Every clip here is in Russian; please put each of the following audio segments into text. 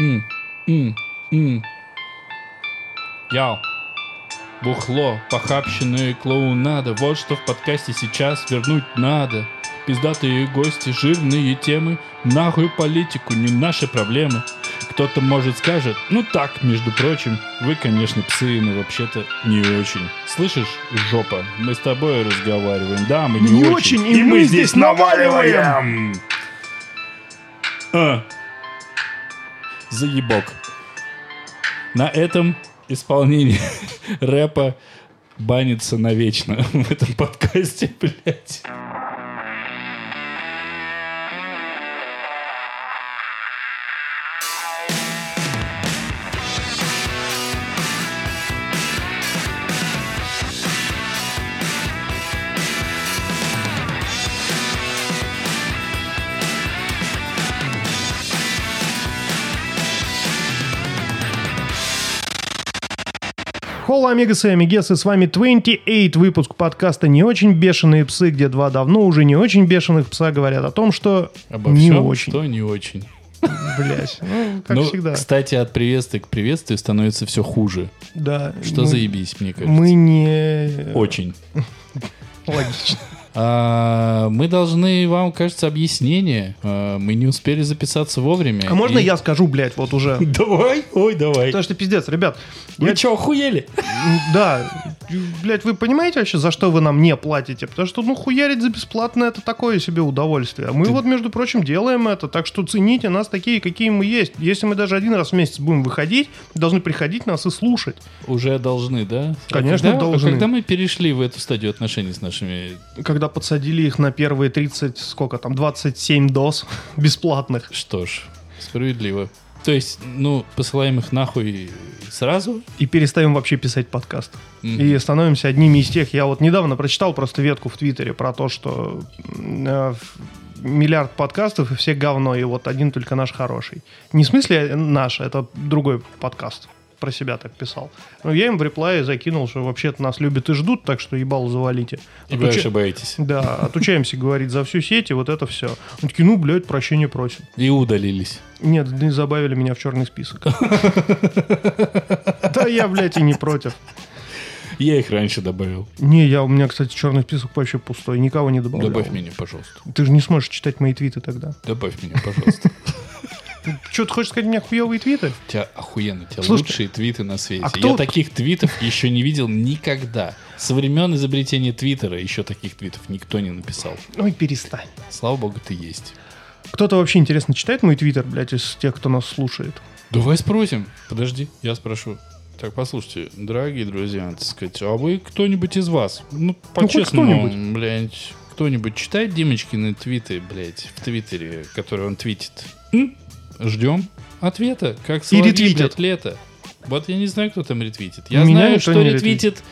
М, м, м. Яу. Бухло, похабщина и клоунада. Вот что в подкасте сейчас вернуть надо. Пиздатые гости, жирные темы. Нахуй политику, не наши проблемы. Кто-то, может, скажет, ну так, между прочим, вы, конечно, псы, но вообще-то не очень. Слышишь, жопа, мы с тобой разговариваем. Да, мы не, Не очень, и мы здесь наваливаем. Заебок. На этом исполнение рэпа банится навечно в этом подкасте, блядь. Холла, амигасы и амигесы, с вами 28 выпуск подкаста «Не очень бешеные псы», где два давно уже не очень бешеных пса говорят о том, что Обо не всем, очень. что не очень. Блять, ну, как ну, всегда. кстати, от приветствия к приветствию становится все хуже. Да. Что мы- заебись, мне кажется. Мы не... Очень. Логично. А, мы должны вам, кажется, объяснение. А, мы не успели записаться вовремя. А можно я скажу, блядь, вот уже? Давай, ой, давай. Потому что пиздец, ребят. Вы я- что, охуели? Да, блядь, вы понимаете вообще, за что вы нам не платите? Потому что, ну, хуярить за бесплатно это такое себе удовольствие. А мы вот, между прочим, делаем это, так что цените нас такие, какие мы есть. Если мы даже один раз в месяц будем выходить, должны приходить нас и слушать. Уже должны, да? А Конечно, а должны. когда мы перешли в эту стадию отношений с нашими... Когда подсадили их на первые 30, сколько там, 27 доз бесплатных. Что ж, справедливо. То есть, ну, посылаем их нахуй сразу? И перестаем вообще писать подкаст. Мгм. И становимся одними из тех. Я вот недавно прочитал просто ветку в Твиттере про то, что э, миллиард подкастов и все говно, и вот один только наш хороший. Не в смысле наш, это другой подкаст. Про себя так писал. Но я им в реплае закинул, что вообще-то нас любят и ждут, так что ебал завалите. И вы Отуча- ошибаетесь. Да, отучаемся говорить за всю сеть, и вот это все. Он такие, ну, блядь, прощения просим. И удалились. Нет, не забавили меня в черный список. Да я, блядь, и не против. Я их раньше добавил. Не, я, у меня, кстати, черный список вообще пустой, никого не добавлял. Добавь меня, пожалуйста. Ты же не сможешь читать мои твиты тогда. Добавь меня, пожалуйста. Что, ты хочешь сказать, у меня хуевые твиты? У тебя охуенно, у тебя Слушай, лучшие твиты на свете. а кто- Я таких твитов еще не видел никогда. Со времен изобретения Твиттера еще таких твитов никто не написал. Ой, перестань. Слава богу, ты есть. Кто-то вообще, интересно, читает мой твиттер, блядь, из тех, кто нас слушает? Давай спросим. Подожди, я спрошу. Так, послушайте, дорогие друзья, так сказать, а вы кто-нибудь из вас, ну, хоть по-честному, кто-нибудь. блядь, кто-нибудь читает Димочкины твиты, блядь, в Твиттере, которые он твитит? М? Ждем ответа, как соловьи, ретвитят. лето. Вот я не знаю, кто там ретвитит. Я Меня знаю, что не ретвитит.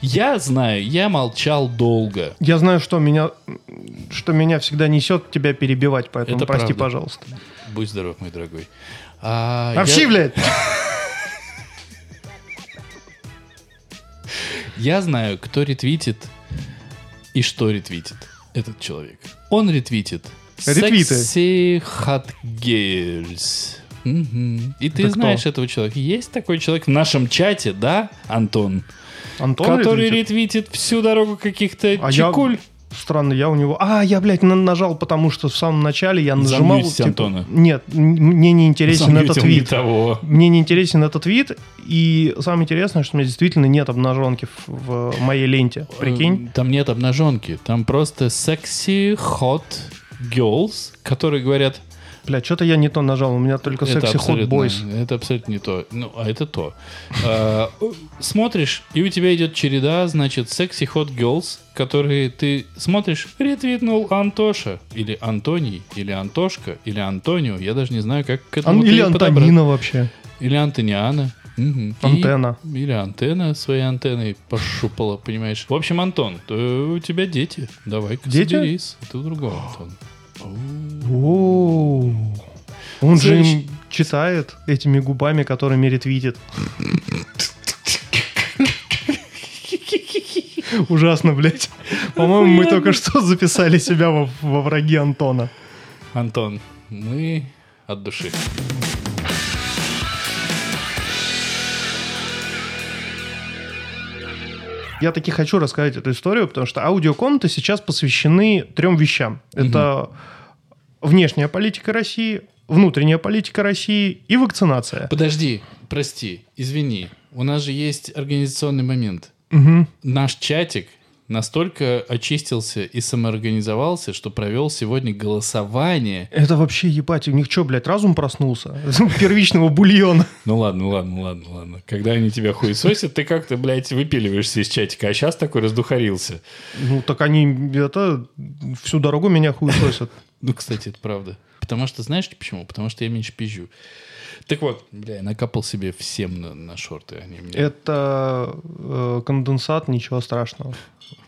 Я знаю, я молчал долго. Я знаю, что меня, что меня всегда несет тебя перебивать, поэтому Это прости, правда. пожалуйста. Будь здоров, мой дорогой. А, Вообще, я- блядь! Я знаю, кто ретвитит и что ретвитит этот человек. Он ретвитит Ретвиты. Sexy Hot Girls. Мгм. И ты Это кто? знаешь этого человека. Есть такой человек в нашем чате, да, Антон? Антон который ретвитит? ретвитит всю дорогу каких-то А я- чекуль. Странно, я у него... А, я, блядь, на- нажал, потому что в самом начале я нажимал... Замьютить Антона. Нет, мне не интересен этот Замьютил твит. того. Мне не интересен этот твит, и самое интересное, что у меня действительно нет обнаженки в, в моей ленте. Прикинь? Э, Там нет обнаженки. Там просто sexy hot girls, которые говорят, Бля, что-то я не то нажал, у меня только секси абсолютно, бойс. это абсолютно не то. Ну, а это то. А, Смотришь, и у тебя идет череда, значит, секси hot girls, которые ты смотришь, ретвитнул Антоша, или Антоний, или Антошка, или Антонио. Я даже не знаю, как к этому Или. Антонина вообще. Или Антониана. И- Антенна. или антенна своей антенной пошупала, понимаешь. В общем, Антон, то у тебя дети. Давай-ка Дети? соберись. Это другой Антон. О, Он же им читает этими губами, которыми ретвитит. Ужасно, блядь. По-моему, мы только что записали себя во, во враги Антона. Антон, мы от души. Я таки хочу рассказать эту историю, потому что аудиокомнаты сейчас посвящены трем вещам. Это внешняя политика России, внутренняя политика России и вакцинация. Подожди, прости, извини. У нас же есть организационный момент. Мгм. Наш чатик настолько очистился и самоорганизовался, что провел сегодня голосование. Это вообще, ебать, у них что, блядь, разум проснулся? Первичного бульона. Ну ладно, ладно, ладно, ладно. Когда они тебя хуесосят, ты как-то, блядь, выпиливаешься из чатика, а сейчас такой раздухарился. Ну, так они, это, всю дорогу меня хуесосят. Ну, кстати, это правда. Потому что, знаешь почему? Потому что я меньше пизжу. Так вот, бля, я накапал себе всем на, на шорты. Они мне Это э, конденсат, ничего страшного.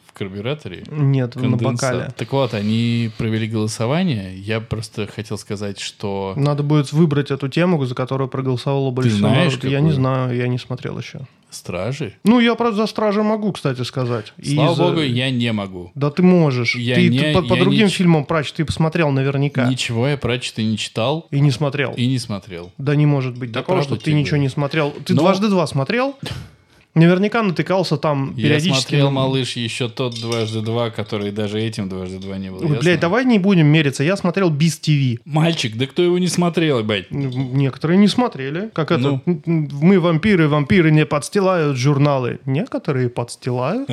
в карбюраторе. Нет, на конденсат. бокале. Так вот, они провели голосование. Я просто хотел сказать, что... Надо будет выбрать эту тему, за которую проголосовало большинство знаешь, народа. Я не какую? знаю, я не смотрел еще. Стражи? Ну, я просто за стражи могу, кстати, сказать. И Слава за- богу, я не могу. Да ты можешь. Я ты не- ты по, по я другим не- фильмам прач ты посмотрел наверняка. Ничего я про что не читал И не смотрел. и не смотрел. Да не может быть Да такого, правда что ты тебе ничего говорю. не смотрел. Ты Но- дважды два смотрел? Наверняка натыкался там Я периодически. смотрел, на- малыш, еще тот дважды два, который даже этим дважды два не был. Ой, блядь, давай не будем мериться. Я смотрел Биз ТВ. Мальчик, да кто его не смотрел, блядь? Некоторые не смотрели. Как это? Ну. Мы вампиры, вампиры не подстилают журналы. Некоторые подстилают.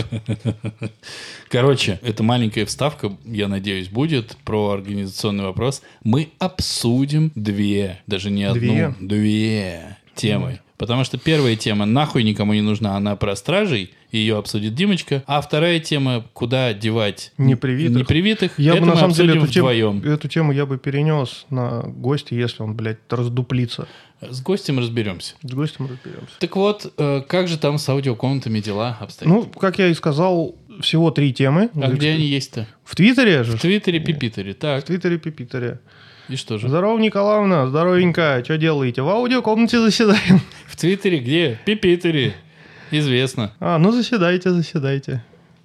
Короче, это маленькая вставка, я надеюсь, будет про организационный вопрос. Мы обсудим две, даже не одну, Две? две темы. Потому что первая тема нахуй никому не нужна, она про стражей, ее обсудит Димочка. А вторая тема, куда девать Непривитых. непривитых, Я это бы на самом деле эту тему, вдвоем. эту тему я бы перенес на гостя, если он, блядь, раздуплится. С гостем разберемся. С гостем разберемся. Так вот, э, как же там с аудиокомнатами дела обстоят? Ну, как я и сказал, всего три темы. а где они есть-то? В Твиттере же. В Твиттере, Пипитере. В Так, Твиттере, Пипитере. И что же? Здорово, Николаевна, здоровенько, что делаете? В аудиокомнате заседаем. В Твиттере где? Пипитере. Известно. А, ну заседайте, заседайте.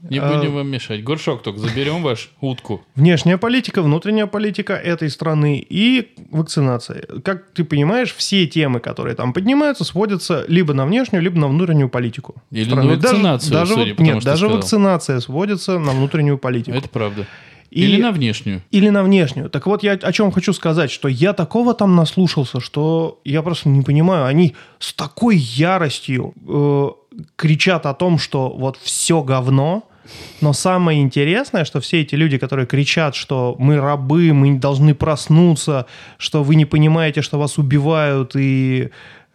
Не А- будем вам мешать. Горшок только заберем ваш утку. Внешняя политика, внутренняя политика этой страны и вакцинация. Как ты понимаешь, все темы, которые там поднимаются, сводятся либо на внешнюю, либо на внутреннюю политику. Или страны. на вакцинацию, Даже, судя даже, тому, нет, даже сказал. вакцинация сводится на внутреннюю политику. Это правда. И- Или на внешнюю. Или на внешнюю. Так вот, я о чем хочу сказать, что я такого там наслушался, что я просто не понимаю. Они с такой яростью э, кричат о том, что вот все говно. Но самое интересное, что все эти люди, которые кричат, что мы рабы, мы должны проснуться, что вы не понимаете, что вас убивают и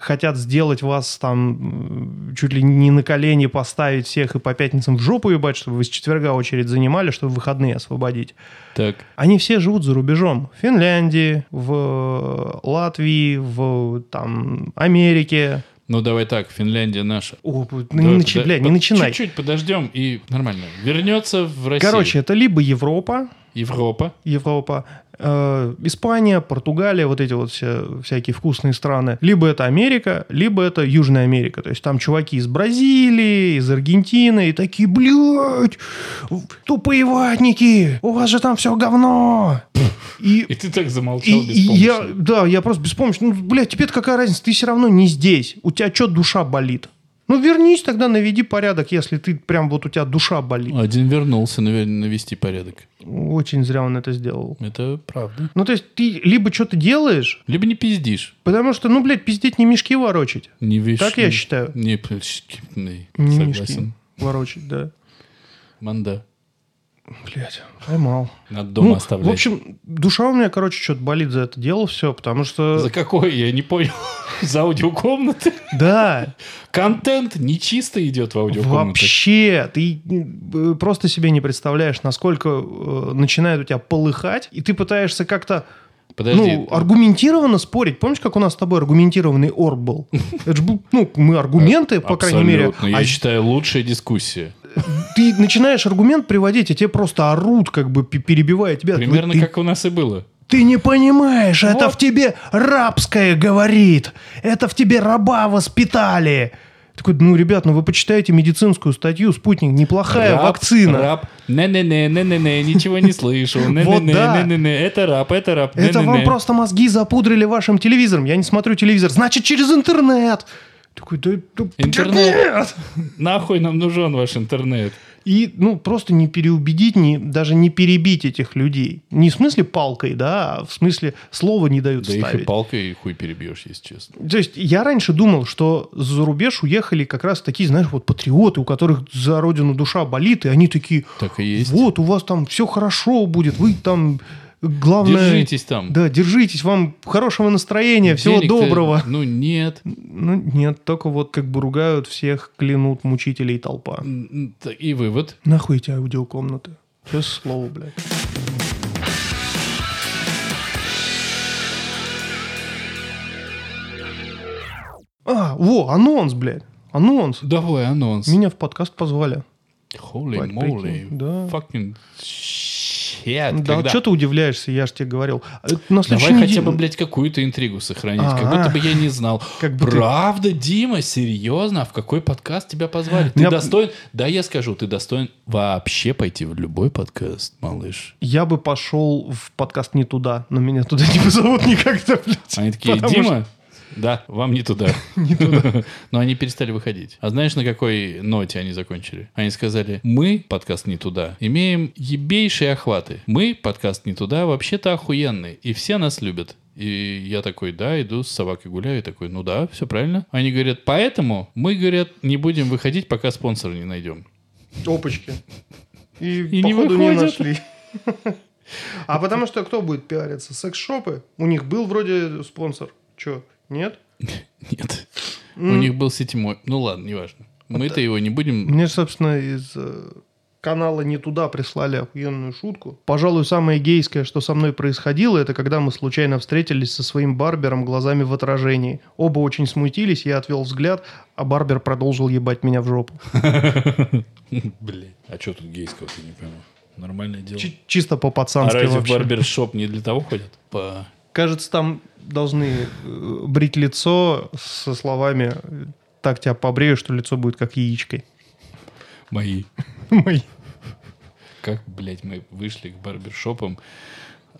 хотят сделать вас там чуть ли не на колени поставить всех и по пятницам в жопу ебать, чтобы вы с четверга очередь занимали, чтобы выходные освободить. Так. Они все живут за рубежом. В Финляндии, в Латвии, в там, Америке. Ну, давай так, Финляндия наша. О, Да, не, начи- бля, не начинай. Чуть-чуть подождем и нормально. Вернется в Россию. Короче, это либо Европа, Европа. Европа, э, Испания, Португалия, вот эти вот все, всякие вкусные страны. Либо это Америка, либо это Южная Америка. То есть там чуваки из Бразилии, из Аргентины, и такие, блядь, тупые ватники, у вас же там все говно. И И ты так замолчал и беспомощно. я, да, я просто беспомощный. Ну, блядь, тебе-то какая разница? Ты все равно не здесь. У тебя что, душа болит? Ну, вернись тогда, наведи порядок, если ты прям вот у тебя душа болит. Один вернулся наве- навести порядок. Очень зря он это сделал. Это правда. Ну, то есть ты либо что-то делаешь, Либо не пиздишь. потому что, ну, блядь, пиздеть не мешки ворочить. Не вещь. Так я считаю. Не, не, Не согласен. мешки ворочить, да. Манда. Блядь, поймал. Надо дома Ну, оставлять. в общем, душа у меня, короче, что-то болит за это дело все, потому что... За какой? Я не понял. За аудиокомнаты? Да, Контент нечисто идет в аудиокомнатах. Вообще, ты э, просто себе не представляешь, насколько э, начинает у тебя полыхать, и ты пытаешься как-то Подожди. ну, аргументированно спорить. Помнишь, как у нас с тобой аргументированный орг был? Это же был, ну, мы аргументы, по крайней мере. Я а считаю, лучшая дискуссия. Ты начинаешь аргумент приводить, а тебе просто орут, как бы пе- перебивая тебя. Примерно ты, как у нас и было. Ты не понимаешь, это Вот. в тебе рабское говорит. Это в тебе раба воспитали. Такой, ну, ребят, ну вы почитайте медицинскую статью, спутник, неплохая Раб, вакцина. Раб. Не-не-не, не-не-не, ничего не слышу. Вот Не-не-не, не-не-не. Это раб, это раб. Это вам просто мозги запудрили вашим телевизором. Я не смотрю телевизор. Значит, через интернет. Такой, да, да, Интернет. нет. Нахуй нам нужен ваш интернет. И, ну, просто не переубедить, не, даже не перебить этих людей. Не в смысле палкой, да, а в смысле слова не дают Да их и ставить. палкой хуй перебьешь, если честно. То есть я раньше думал, что за рубеж уехали как раз такие, знаешь, вот патриоты, у которых за родину душа болит, и они такие, Так и есть. вот, у вас там все хорошо будет, вы там, главное... Держитесь там. Да, держитесь, вам хорошего настроения, всего Денег-то, доброго. Ну, нет. Ну, нет, только вот как бы ругают всех, клянут мучителей толпа. И вывод. Нахуй эти аудиокомнаты? Честное слово, блядь. А, во, анонс, блядь. Анонс. Давай анонс. Меня в подкаст позвали. Holy Бать, moly. да. Fucking shit. Да, Когда- что ты удивляешься, я же тебе говорил. А, На Давай следующей хотя неделе- бы, блядь, какую-то интригу сохранить. Как А, будто бы я не знал. как ты- Правда, Дима, серьезно? А в какой подкаст тебя позвали? Ты Меня- достоин... Да, я скажу, ты достоин вообще пойти в любой подкаст, малыш. Я бы пошел в подкаст не туда, но меня туда не позовут никогда, блядь. Они такие, Дима, да, вам не туда. Не туда. Но они перестали выходить. А знаешь, на какой ноте они закончили? Они сказали, мы, подкаст не туда, имеем ебейшие охваты. Мы, подкаст не туда, вообще-то охуенные. И все нас любят. И я такой, да, иду с собакой гуляю, и такой, ну да, все правильно. Они говорят, поэтому мы, говорят, не будем выходить, пока спонсора не найдем. Опачки. И, И не походу не, выходят. нашли. А потому что кто будет пиариться? Секс-шопы? У них был вроде спонсор. Че, нет? Нет. У них был сетевой. Ну ладно, неважно. Мы-то его не будем... Мне, собственно, из э, канала «Не туда» прислали охуенную шутку. Пожалуй, самое гейское, что со мной происходило, это когда мы случайно встретились со своим барбером глазами в отражении. Оба очень смутились, я отвел взгляд, а барбер продолжил ебать меня в жопу. Блин. А что тут гейского, ты не пойму? Нормальное дело. Чи- чисто А по-пацански разве в вообще. барбершоп не для того ходят? По... Кажется, там должны э, брить лицо со словами «так тебя побрею, что лицо будет как яичкой». Мои. Мои. Как, блядь, мы вышли к барбершопам.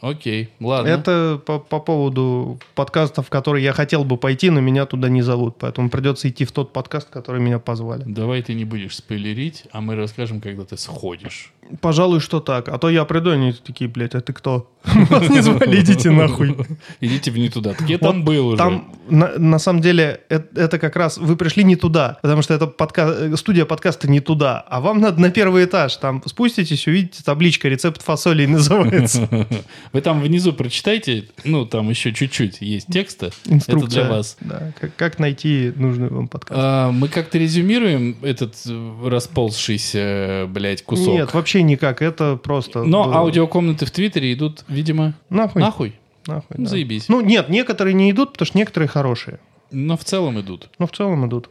Окей, ладно. Это по, по поводу подкастов, в которые я хотел бы пойти, но меня туда не зовут. Поэтому придется идти в тот подкаст, который меня позвали. Давай ты не будешь спойлерить, а мы расскажем, когда ты сходишь. Пожалуй, что так. А то я приду, они такие, блядь, а ты кто? Вас не звали, идите нахуй. Идите в не туда. Так я там был уже. Там, на, самом деле, это, это как раз вы пришли не туда, потому что это э, студия подкаста не туда, а вам надо на первый этаж. Там спуститесь, увидите табличка «Рецепт фасолей» называется. Вы там внизу прочитайте, ну, там еще чуть-чуть есть текста. Инструкция. Это для вас. Да, как, как найти нужный вам подкаст. А, мы как-то резюмируем этот э, расползшийся, блядь, кусок. Нет, вообще никак. Это просто... Но было- аудиокомнаты в Твиттере идут, видимо, Нахуй. нахуй. Нахуй, Ну, да. заебись. Ну, нет, некоторые не идут, потому что некоторые хорошие. Но в целом идут. Но в целом идут.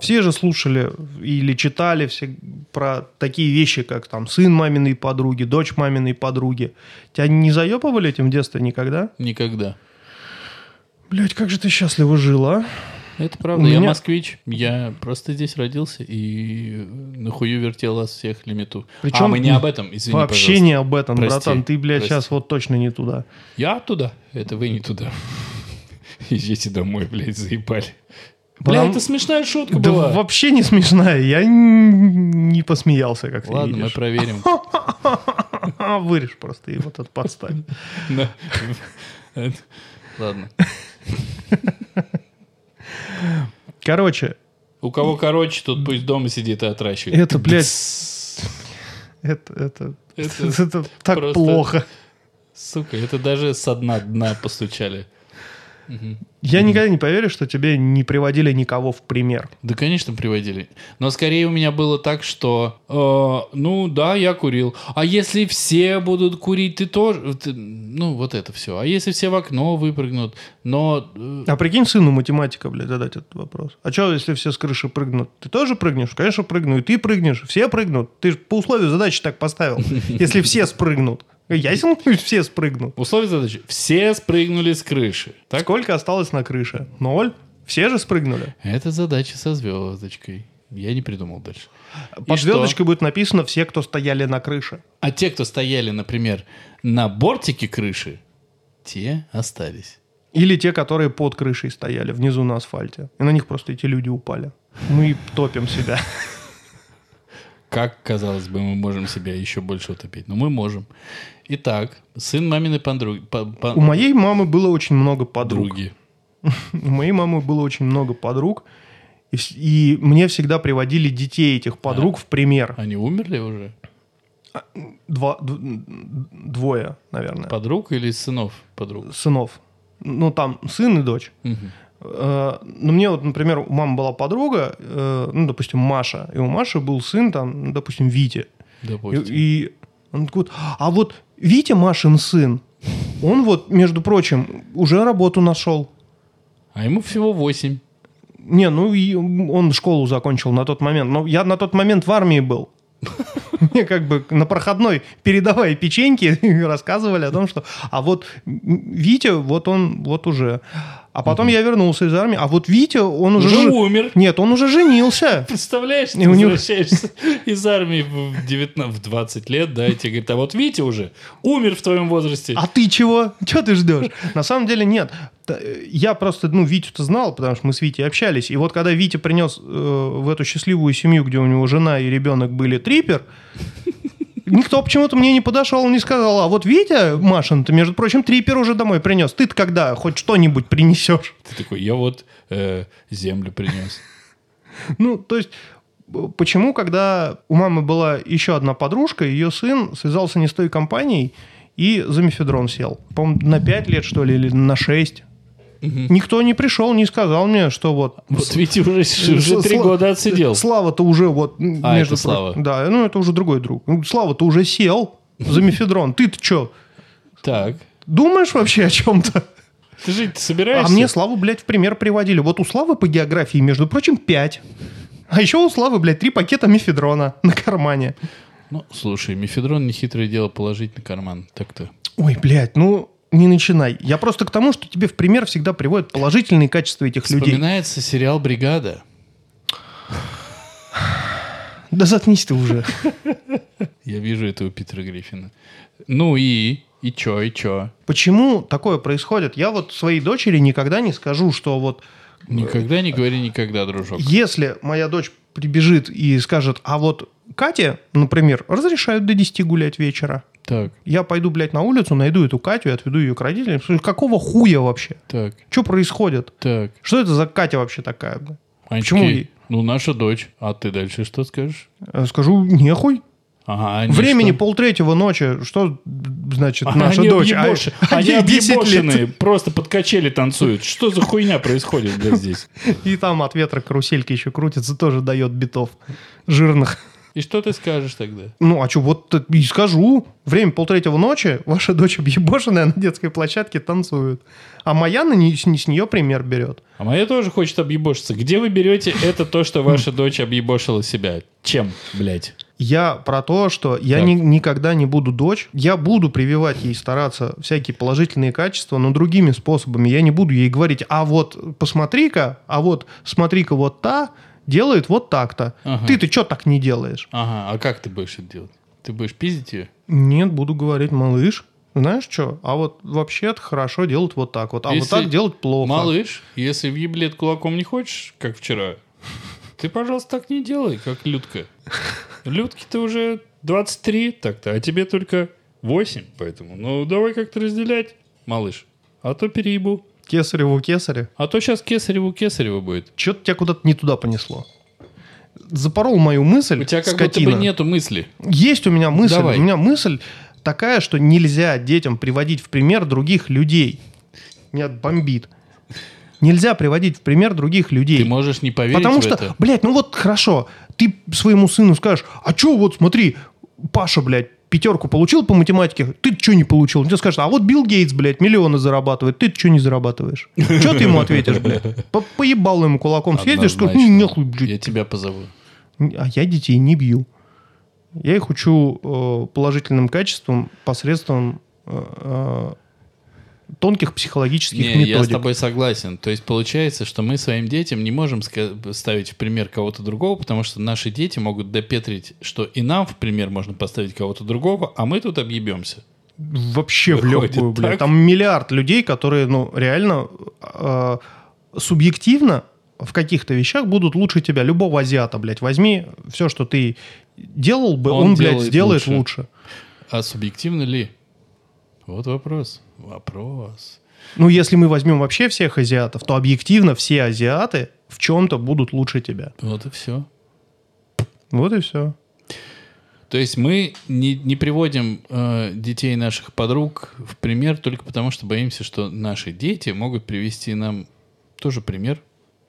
Все же слушали или читали все про такие вещи, как там сын маминой подруги, дочь маминой подруги. Тебя не заебывали этим в детстве никогда? Никогда. Блять, как же ты счастливо жил, а? Это правда. У Я меня- москвич. Я просто здесь родился и нахую вертел вас всех лимиту. Причем а мы не об этом, извини, Вообще пожалуйста. не об этом, Прости, братан. Ты, блядь, прости. сейчас вот точно не туда. Я туда, это вы не туда. Езжайте домой, блядь, заебали. Бля, Потому- это смешная шутка Да была. вообще не смешная. Я не посмеялся, как ты Ладно, мы видишь. проверим. Вырежь просто и вот этот подставь. Ладно. Короче, У кого короче, тот пусть дома сидит и отращивает. это, блядь, это, это, Это это так плохо. Сука, это даже со дна дна постучали. Я никогда не поверю, что тебе не приводили никого в пример. Да, конечно, приводили. Но скорее у меня было так, что, э, ну да, я курил. А если все будут курить, ты тоже, ты- ну вот это все. А если все в окно выпрыгнут, но э, А прикинь, сыну математика, блядь, задать этот вопрос. А что, если все с крыши прыгнут? Ты тоже прыгнешь? Конечно, прыгну. И ты прыгнешь. Все прыгнут. Ты же по условию задачи так поставил. Если все спрыгнут. Ясен, все спрыгнут. Условие задачи. Все спрыгнули с крыши. Так? Сколько осталось на крыше? Ноль? Все же спрыгнули. Это задача со звездочкой. Я не придумал дальше. Под И что? звездочкой будет написано «все, кто стояли на крыше». А те, кто стояли, например, на бортике крыши, те остались. Или те, которые под крышей стояли, внизу на асфальте. И на них просто эти люди упали. Мы топим себя. Как, казалось бы, мы можем себя еще больше утопить? Но мы можем. Итак, сын маминой подруги. по- по- У моей мамы было очень много подруг. У моей мамы было очень много подруг. И, и мне всегда приводили детей этих подруг в пример. Они умерли уже? Два, д- двое, наверное, Подруг или сынов подруг? сынов. Ну, там сын и дочь. Мгм. Э, Ну, мне вот, например, у мамы была подруга, э, ну, допустим, Маша. И у Маши был сын, там, ну, допустим, Витя. И, Допустим. и он такой, вот, а вот Витя Машин сын, он вот, между прочим, уже работу нашел. А ему всего восемь. Не, ну и он школу закончил на тот момент. Но я на тот момент в армии был. Мне как бы на проходной, передавая печеньки, рассказывали о том, что... А вот Витя, вот он вот уже... А потом я вернулся из армии, а вот Витя, он уже... Уже умер. Нет, он уже женился. Представляешь, ты него- возвращаешься из армии в, 19, в 20 лет, да, и тебе говорят, а вот Витя уже умер в твоем возрасте. А ты чего? Чего ты ждешь? На самом деле нет. Т- Я просто, ну, Витю-то знал, потому что мы с Витей общались. И вот когда Витя принес э, в эту счастливую семью, где у него жена и ребенок были трипер, никто почему-то мне не подошел, не сказал, а вот Витя Машин, ты, между прочим, трипер уже домой принес. Ты-то когда хоть что-нибудь принесешь? Ты такой, я вот э, землю принес. Ну, то есть, э, почему, когда у мамы была еще одна подружка, ее сын связался не с той компанией и за мефедрон сел. По-моему, на 5 лет, что ли, или на 6. Никто не пришел, не сказал мне, что вот... Вот Витя уже, уже три Сла- года отсидел. Слава-то уже вот... А, между это Слава. Да, ну это уже другой друг. Ну, Слава-то уже сел за мефедрон. Ты-то что, Так. думаешь вообще о чем-то? Ты жить собираешься? А мне Славу, блядь, в пример приводили. Вот у Славы по географии, между прочим, 5. А еще у Славы, блядь, три пакета мефедрона на кармане. Ну, слушай, мефедрон не хитрое дело положить на карман. Так-то. Ой, блядь, ну не начинай. Я просто к тому, что тебе в пример всегда приводят положительные качества этих людей. Вспоминается сериал «Бригада». Да заткнись ты уже. Я вижу этого Питера Гриффина. Ну и? И чё, и чё? Почему такое происходит? Я вот своей дочери никогда не скажу, что вот Никогда не говори никогда, дружок. если моя дочь прибежит и скажет, а вот Кате, например, разрешают до 10 гулять вечера. Так, Я пойду, блядь, на улицу, найду эту Катю и отведу ее к родителям. Слушай, Какого хуя вообще? так, Что происходит? так. Что это за Катя вообще такая? Они Почему? Ну, наша дочь. А ты дальше что скажешь? Я Скажу, нехуй. Ага, они Времени что? полтретьего ночи. Что значит А наша они дочь? А- объебоши- а Они ей 10 лет. объебошенные, просто под качели танцуют. Что за хуйня происходит, блядь, здесь? И там от ветра карусельки еще крутится, тоже дает битов жирных. И что ты скажешь тогда? Ну, а что, вот и скажу. Время полтретьего ночи, ваша дочь объебошенная на детской площадке танцует. А моя на не, с, с нее пример берет. А моя тоже хочет объебошиться. Где вы берете это то, что ваша дочь объебошила себя? Чем, блядь? Я про то, что я Так. ни- никогда не буду дочь. Я буду прививать ей стараться всякие положительные качества, но другими способами. Я не буду ей говорить, а вот посмотри-ка, а вот смотри-ка вот та делает вот так-то. Ага. Ты-то что так не делаешь? Ага, а как ты будешь это делать? Ты будешь пиздить ее? Нет, буду говорить, малыш, знаешь что? А вот вообще-то хорошо делать вот так вот, а Если- вот так делать плохо. Малыш, если в еблет кулаком не хочешь, как вчера, ты, пожалуйста, так не делай, как Людка. Людке-то уже 23 так-то, а тебе только 8, поэтому, ну, давай как-то разделять, малыш. А то переебу. Кесареву кесаря. А то сейчас кесареву кесарево будет. Что-то тебя куда-то не туда понесло. Запорол мою мысль, У тебя как скотина. будто бы нету мысли. Есть у меня мысль. Давай. У меня мысль такая, что нельзя детям приводить в пример других людей. Меня бомбит. Нельзя приводить в пример других людей. Ты можешь не поверить Потому в что, это. блядь, ну вот хорошо, ты своему сыну скажешь, а чё вот смотри, Паша, блядь, пятерку получил по математике, ты что не получил? Он тебе скажет, а вот Билл Гейтс, блядь, миллионы зарабатывает, ты что не зарабатываешь? Что ты ему ответишь, блядь? По- Поебал ему кулаком съездишь, скажешь, ну нахуй, блядь. Я тебя позову. А я детей не бью. Я их учу э, положительным качествам посредством э, э, тонких психологических Не, методик. я с тобой согласен. То есть получается, что мы своим детям не можем ставить в пример кого-то другого, потому что наши дети могут допетрить, что и нам в пример можно поставить кого-то другого, а мы тут объебемся. Вообще в Выходит легкую, блядь. так? Там миллиард людей, которые, ну, реально э, субъективно в каких-то вещах будут лучше тебя. Любого азиата, блядь, возьми все, что ты делал бы, Он он, блядь, делает сделает лучше. лучше. А субъективно ли? Вот вопрос. Вопрос. Ну, если мы возьмем вообще всех азиатов, то объективно все азиаты в чем-то будут лучше тебя. Вот и все. Вот и все. То есть мы не, не приводим э, детей наших подруг в пример только потому, что боимся, что наши дети могут привести нам тоже пример.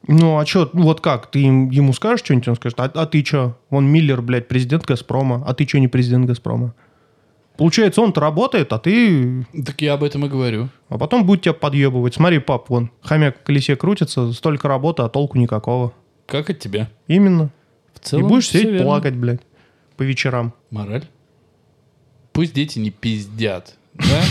Ну, а что, вот как? Ты им- ему скажешь что-нибудь, он скажет, а, а ты что? Вон Миллер, блядь, президент Газпрома, а ты что не президент Газпрома? Получается, он-то работает, а ты... Так я об этом и говорю. А потом будет тебя подъебывать. Смотри, пап, вон, хомяк в колесе крутится, столько работы, а толку никакого. Как от тебя? Именно. В целом, И будешь сидеть верно. плакать, блядь, по вечерам. Мораль. Пусть дети не пиздят, да?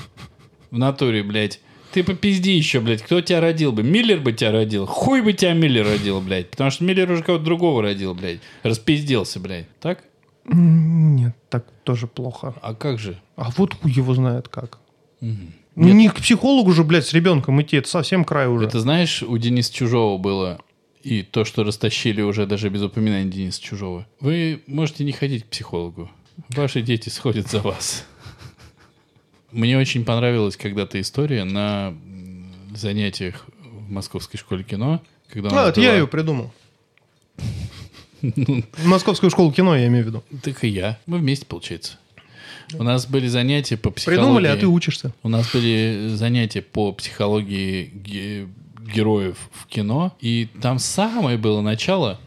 В натуре, блядь. Ты попизди еще, блядь. Кто тебя родил бы? Миллер бы тебя родил. Хуй бы тебя Миллер родил, блядь. Потому что Миллер уже кого-то другого родил, блядь. Распизделся, блядь. Так? Нет, так тоже плохо. А как же? А вот хуй его знает как. Ну, не к психологу же, блядь, с ребенком идти, это совсем край уже. Это знаешь, у Дениса Чужого было и то, что растащили уже даже без упоминания Дениса Чужого. Вы можете не ходить к психологу. Ваши дети сходят за вас. Мне очень понравилась когда-то история на занятиях в Московской школе кино. Когда А, это я была- ее придумал. Московскую школу кино, я имею в виду. Так и я. Мы вместе, получается. У нас были занятия по психологии. Придумали, а ты учишься. У нас были занятия по психологии ге- героев в кино, и там самое было начало,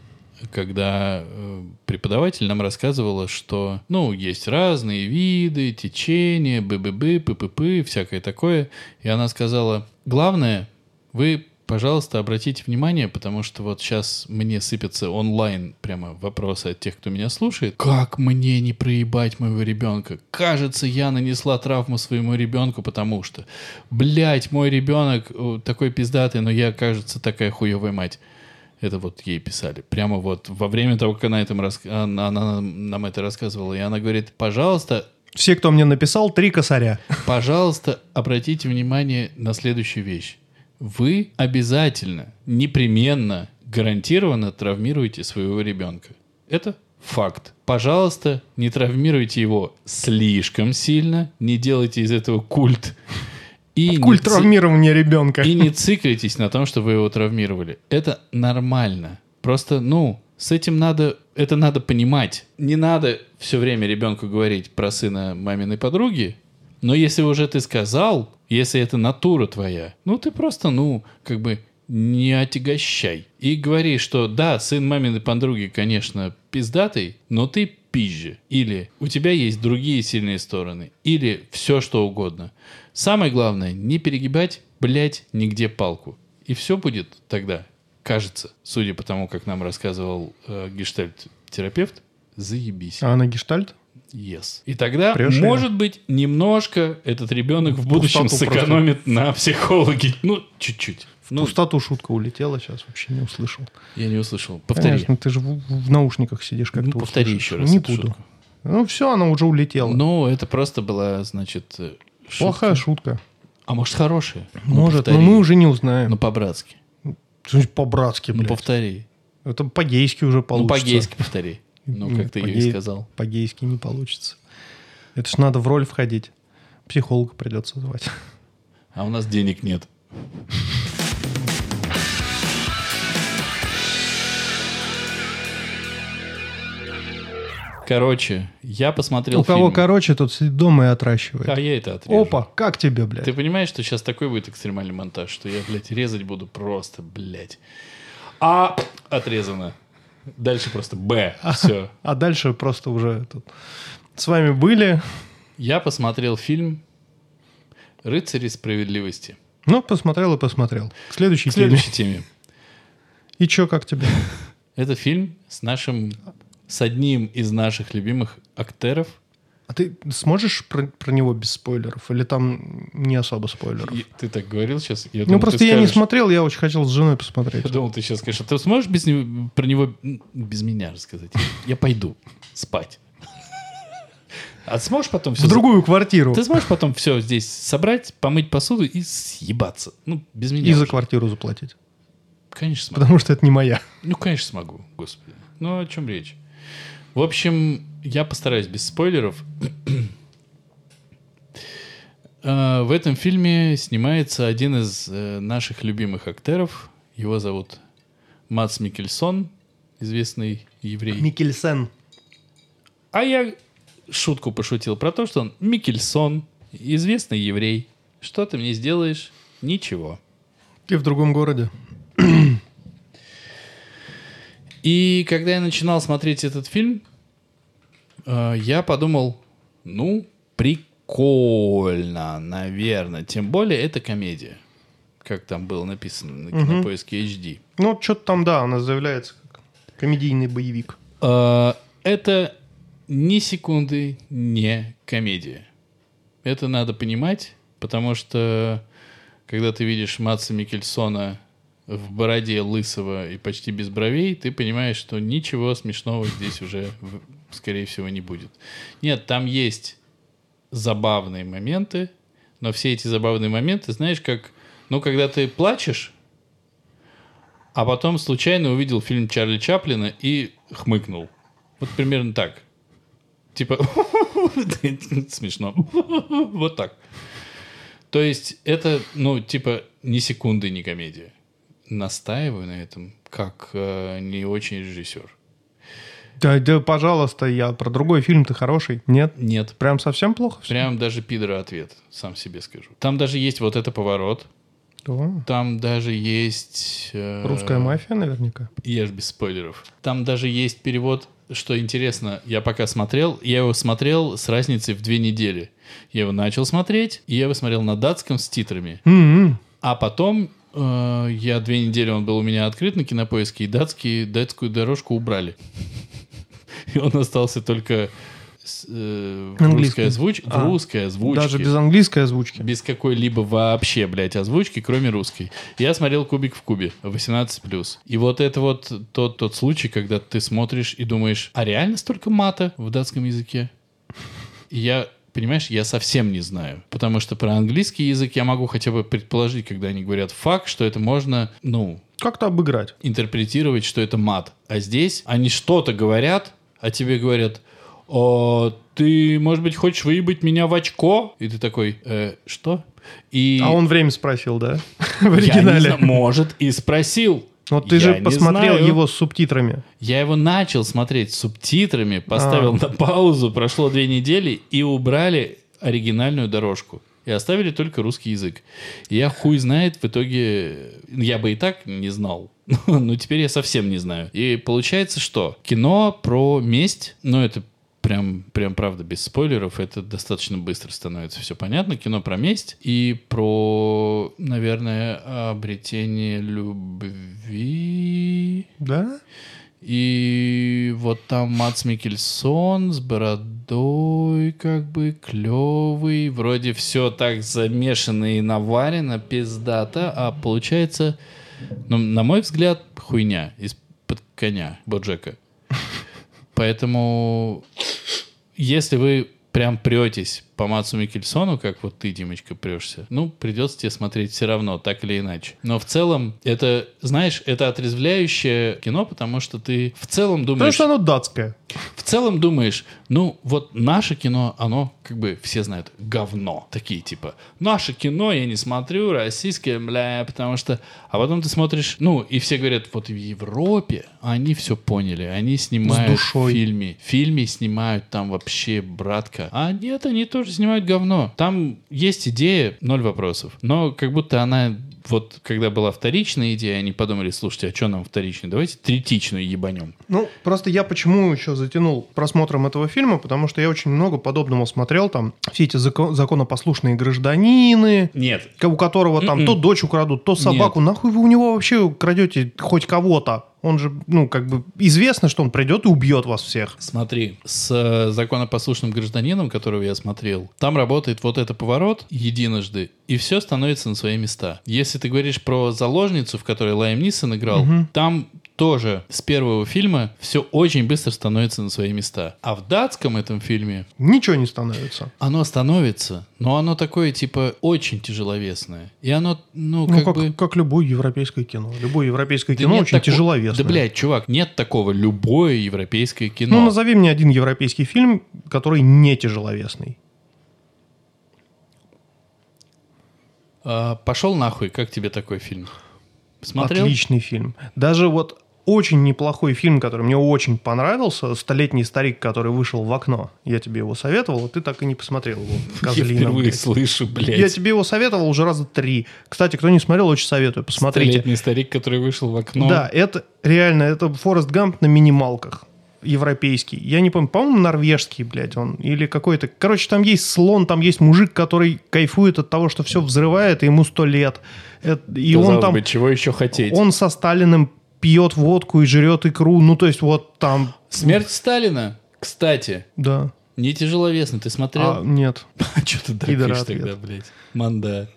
когда э, преподаватель нам рассказывала, что, ну, есть разные виды, течения, БББ, ППП, всякое такое. И она сказала, главное, вы, пожалуйста, обратите внимание, потому что вот сейчас мне сыпятся онлайн прямо вопросы от тех, кто меня слушает. Как мне не проебать моего ребенка? Кажется, я нанесла травму своему ребенку, потому что, блядь, мой ребенок э, такой пиздатый, но я, кажется, такая хуевая мать. Это вот ей писали. Прямо вот во время того, как она, этом рас- она, она нам это рассказывала. И она говорит, пожалуйста, Все, кто мне написал, три косаря. Пожалуйста, обратите внимание на следующую вещь. Вы обязательно, непременно, гарантированно травмируете своего ребенка. Это факт. Пожалуйста, не травмируйте его слишком сильно, не делайте из этого культ. И Культ не травмирования ребенка. и не циклитесь на том, что вы его травмировали. Это нормально. Просто, ну, с этим надо, это надо понимать. Не надо все время ребенку говорить про сына маминой подруги, но если уже ты сказал, если это натура твоя, ну ты просто, ну, как бы не отягощай. И говори, что да, сын маминой подруги, конечно, пиздатый, но ты пизже. Или у тебя есть другие сильные стороны. Или все что угодно. Самое главное, не перегибать, блядь, нигде палку. И все будет тогда, кажется, судя по тому, как нам рассказывал э, гештальт-терапевт, заебись. А она гештальт? Yes. И тогда, Прешь может быть, немножко этот ребенок в будущем пустоту сэкономит на психологи. Ну, чуть-чуть. В Ну, пустоту шутка улетела, сейчас вообще не услышал. я не услышал. Повтори. Конечно, ты же в, в наушниках сидишь, как Ну, повтори услышишь. еще раз Не эту буду. шутку. Ну все, она уже улетела. Ну, это просто была, значит, э, шутка. Плохая шутка. А может, хорошая? Ну, Может, но повтори. мы уже не узнаем. Ну, по-братски. По-братски, Ну, блядь? повтори. Это по-гейски уже Ну, получится. по-гейски повтори. Ну, как ты и сказал. По-гейски не получится. Это ж надо в роль входить. Психолога придется звать. А у нас денег нет. Короче, я посмотрел У кого фильм. короче, тот сидит дома и отращивает. А я это отрежу. Опа, как тебе, блядь? Ты понимаешь, что сейчас такой будет экстремальный монтаж, что я, блядь, резать буду просто, блядь. А отрезано. Дальше просто Б. Все. А дальше просто уже тут. С вами были. Я посмотрел фильм «Рыцари справедливости». Ну, посмотрел и посмотрел. К следующей К теме. следующей теме. И чё, как тебе? Это фильм с нашим с одним из наших любимых актеров. А ты сможешь про, про него без спойлеров? Или там не особо спойлеров? И ты так говорил сейчас? Я ну, думал, просто ты я не смотрел, я очень хотел с женой посмотреть. Я думал, ты сейчас скажешь, а ты сможешь без него, про него без меня рассказать? Я пойду спать. А сможешь потом все... В другую квартиру. Ты сможешь потом все здесь собрать, помыть посуду и съебаться? Ну, без меня. И за квартиру заплатить. Конечно смогу. Потому что это не моя. Ну, конечно смогу, господи. Ну, о чем речь? В общем, я постараюсь без спойлеров. А, В этом фильме снимается один из э, наших любимых актеров. Его зовут Мац Микельсон, известный еврей. Микельсен. А я шутку пошутил про то, что он Микельсон, известный еврей. Что ты мне сделаешь? Ничего. Ты в другом городе. И когда я начинал смотреть этот фильм, я подумал, ну, прикольно, наверное. Тем более это комедия, как там было написано на кинопоиске HD. Ну, что-то там, да, у нас заявляется как комедийный боевик. Э, Это ни секунды не комедия. Это надо понимать, потому что когда ты видишь Матса Микельсона в бороде лысого и почти без бровей, ты понимаешь, что ничего смешного здесь уже, скорее всего, не будет. Нет, там есть забавные моменты, но все эти забавные моменты, знаешь, как, ну, когда ты плачешь, а потом случайно увидел фильм Чарли Чаплина и хмыкнул. Вот примерно так. Типа, смешно. Вот так. То есть это, ну, типа, ни секунды не комедия. Настаиваю на этом, как э, не очень режиссер. Да, да, пожалуйста, я про другой фильм-то хороший. Нет? Нет, Прям совсем плохо все? прям даже пидора ответ, сам себе скажу. Там даже есть вот это поворот. Там даже есть... э, Русская мафия наверняка. Я ж без спойлеров. Там даже есть перевод, что интересно, я пока смотрел, я его смотрел с разницей в две недели. Я его начал смотреть, и я его смотрел на датском с титрами. М-м. А потом э, я две недели, он был у меня открыт на кинопоиске, и датский, датскую дорожку убрали. И он остался только с, э, в русской озвучке. В А, русской озвучке. Даже без английской озвучки. Без какой-либо вообще, блядь, озвучки, кроме русской. Я смотрел «Кубик в кубе» 18+. И вот это вот тот, тот случай, когда ты смотришь и думаешь, а реально столько мата в датском языке? И я, понимаешь, я совсем не знаю. Потому что про английский язык я могу хотя бы предположить, когда они говорят факт, что это можно, ну, Как-то обыграть. интерпретировать, что это мат. А здесь они что-то говорят, а тебе говорят, «О, ты, может быть, хочешь выебать меня в очко? И ты такой, «Э, что? И А он время спросил, да? В я не оригинале. может, и спросил. Но ты Я же посмотрел знаю. его с субтитрами. Я его начал смотреть с субтитрами, поставил А. на паузу, прошло две недели, и убрали оригинальную дорожку. И оставили только русский язык. Я хуй знает, в итоге... Я бы и так не знал. Но теперь я совсем не знаю. И получается, что кино про месть, ну это прям, прям правда, без спойлеров, это достаточно быстро становится все понятно. Кино про месть и про, наверное, обретение любви. Да? И вот там Мац Микельсон с бородой, как бы клевый, вроде все так замешано и наварено, пиздато, а получается, ну, на мой взгляд, хуйня из-под коня Боджека. Поэтому, если вы прям претесь по Мацу Микельсону, как вот ты, Димочка, прешься, ну, придется тебе смотреть все равно, так или иначе. Но в целом, это, знаешь, это отрезвляющее кино, потому что ты в целом Потому думаешь... что оно датское. В целом думаешь, ну, вот наше кино, оно, как бы, все знают, говно. Такие, типа, наше кино я не смотрю, российское, бля, потому что... А потом ты смотришь, ну, и все говорят, вот в Европе они все поняли, они снимают душой. в фильме. В фильме снимают там вообще, братка. А нет, они тоже снимают говно. Там есть идея, ноль вопросов. Но как будто она... Вот когда была вторичная идея, они подумали, слушайте, а что нам вторичный? Давайте третичную ебанем. Ну, просто я почему еще затянул просмотром этого фильма, потому что я очень много подобного смотрел, там все эти зако- законопослушные гражданины, Нет, у которого там Мгм. то дочь украдут, то собаку. Нахуй вы у него вообще крадете хоть кого-то? Он же, ну, как бы известно, что он придет и убьет вас всех. Смотри, с э, законопослушным гражданином, которого я смотрел, там работает вот это поворот единожды, и все становится на свои места. Если ты говоришь про заложницу, в которой Лайм Нисон играл, там тоже с первого фильма все очень быстро становится на свои места. А в датском этом фильме Ничего не становится. оно становится, но оно такое, типа, очень тяжеловесное. И оно, ну, Ну, как, как, бы... как любое европейское кино. Любое европейское Да кино очень тако- тяжеловесное. Да, блядь, чувак, нет такого любое европейское кино. Ну, назови мне один европейский фильм, который не тяжеловесный. А, пошел нахуй, как тебе такой фильм? Смотрел? Отличный фильм. Даже вот очень неплохой фильм, который мне очень понравился, «Столетний старик, который вышел в окно». Я тебе его советовал, а ты так и не посмотрел его. Я козлина, впервые блядь. слышу, блядь. Я тебе его советовал уже раза три. Кстати, кто не смотрел, очень советую. Посмотрите. Столетний старик, который вышел в окно. Да, это реально, это Форест Гамп на минималках. Европейский. Я не помню, по-моему, норвежский, блядь, он. Или какой-то... Короче, там есть слон, там есть мужик, который кайфует от того, что все взрывает, и ему сто лет. Это- и Казалось он там... бы, чего еще хотеть? Он со Сталиным пьет водку и жрет икру. Ну, то есть вот там... Смерть Сталина, кстати, Да. не тяжеловесно. Ты А, смотрел? нет. Что ты ответ. тогда, блядь? Манда.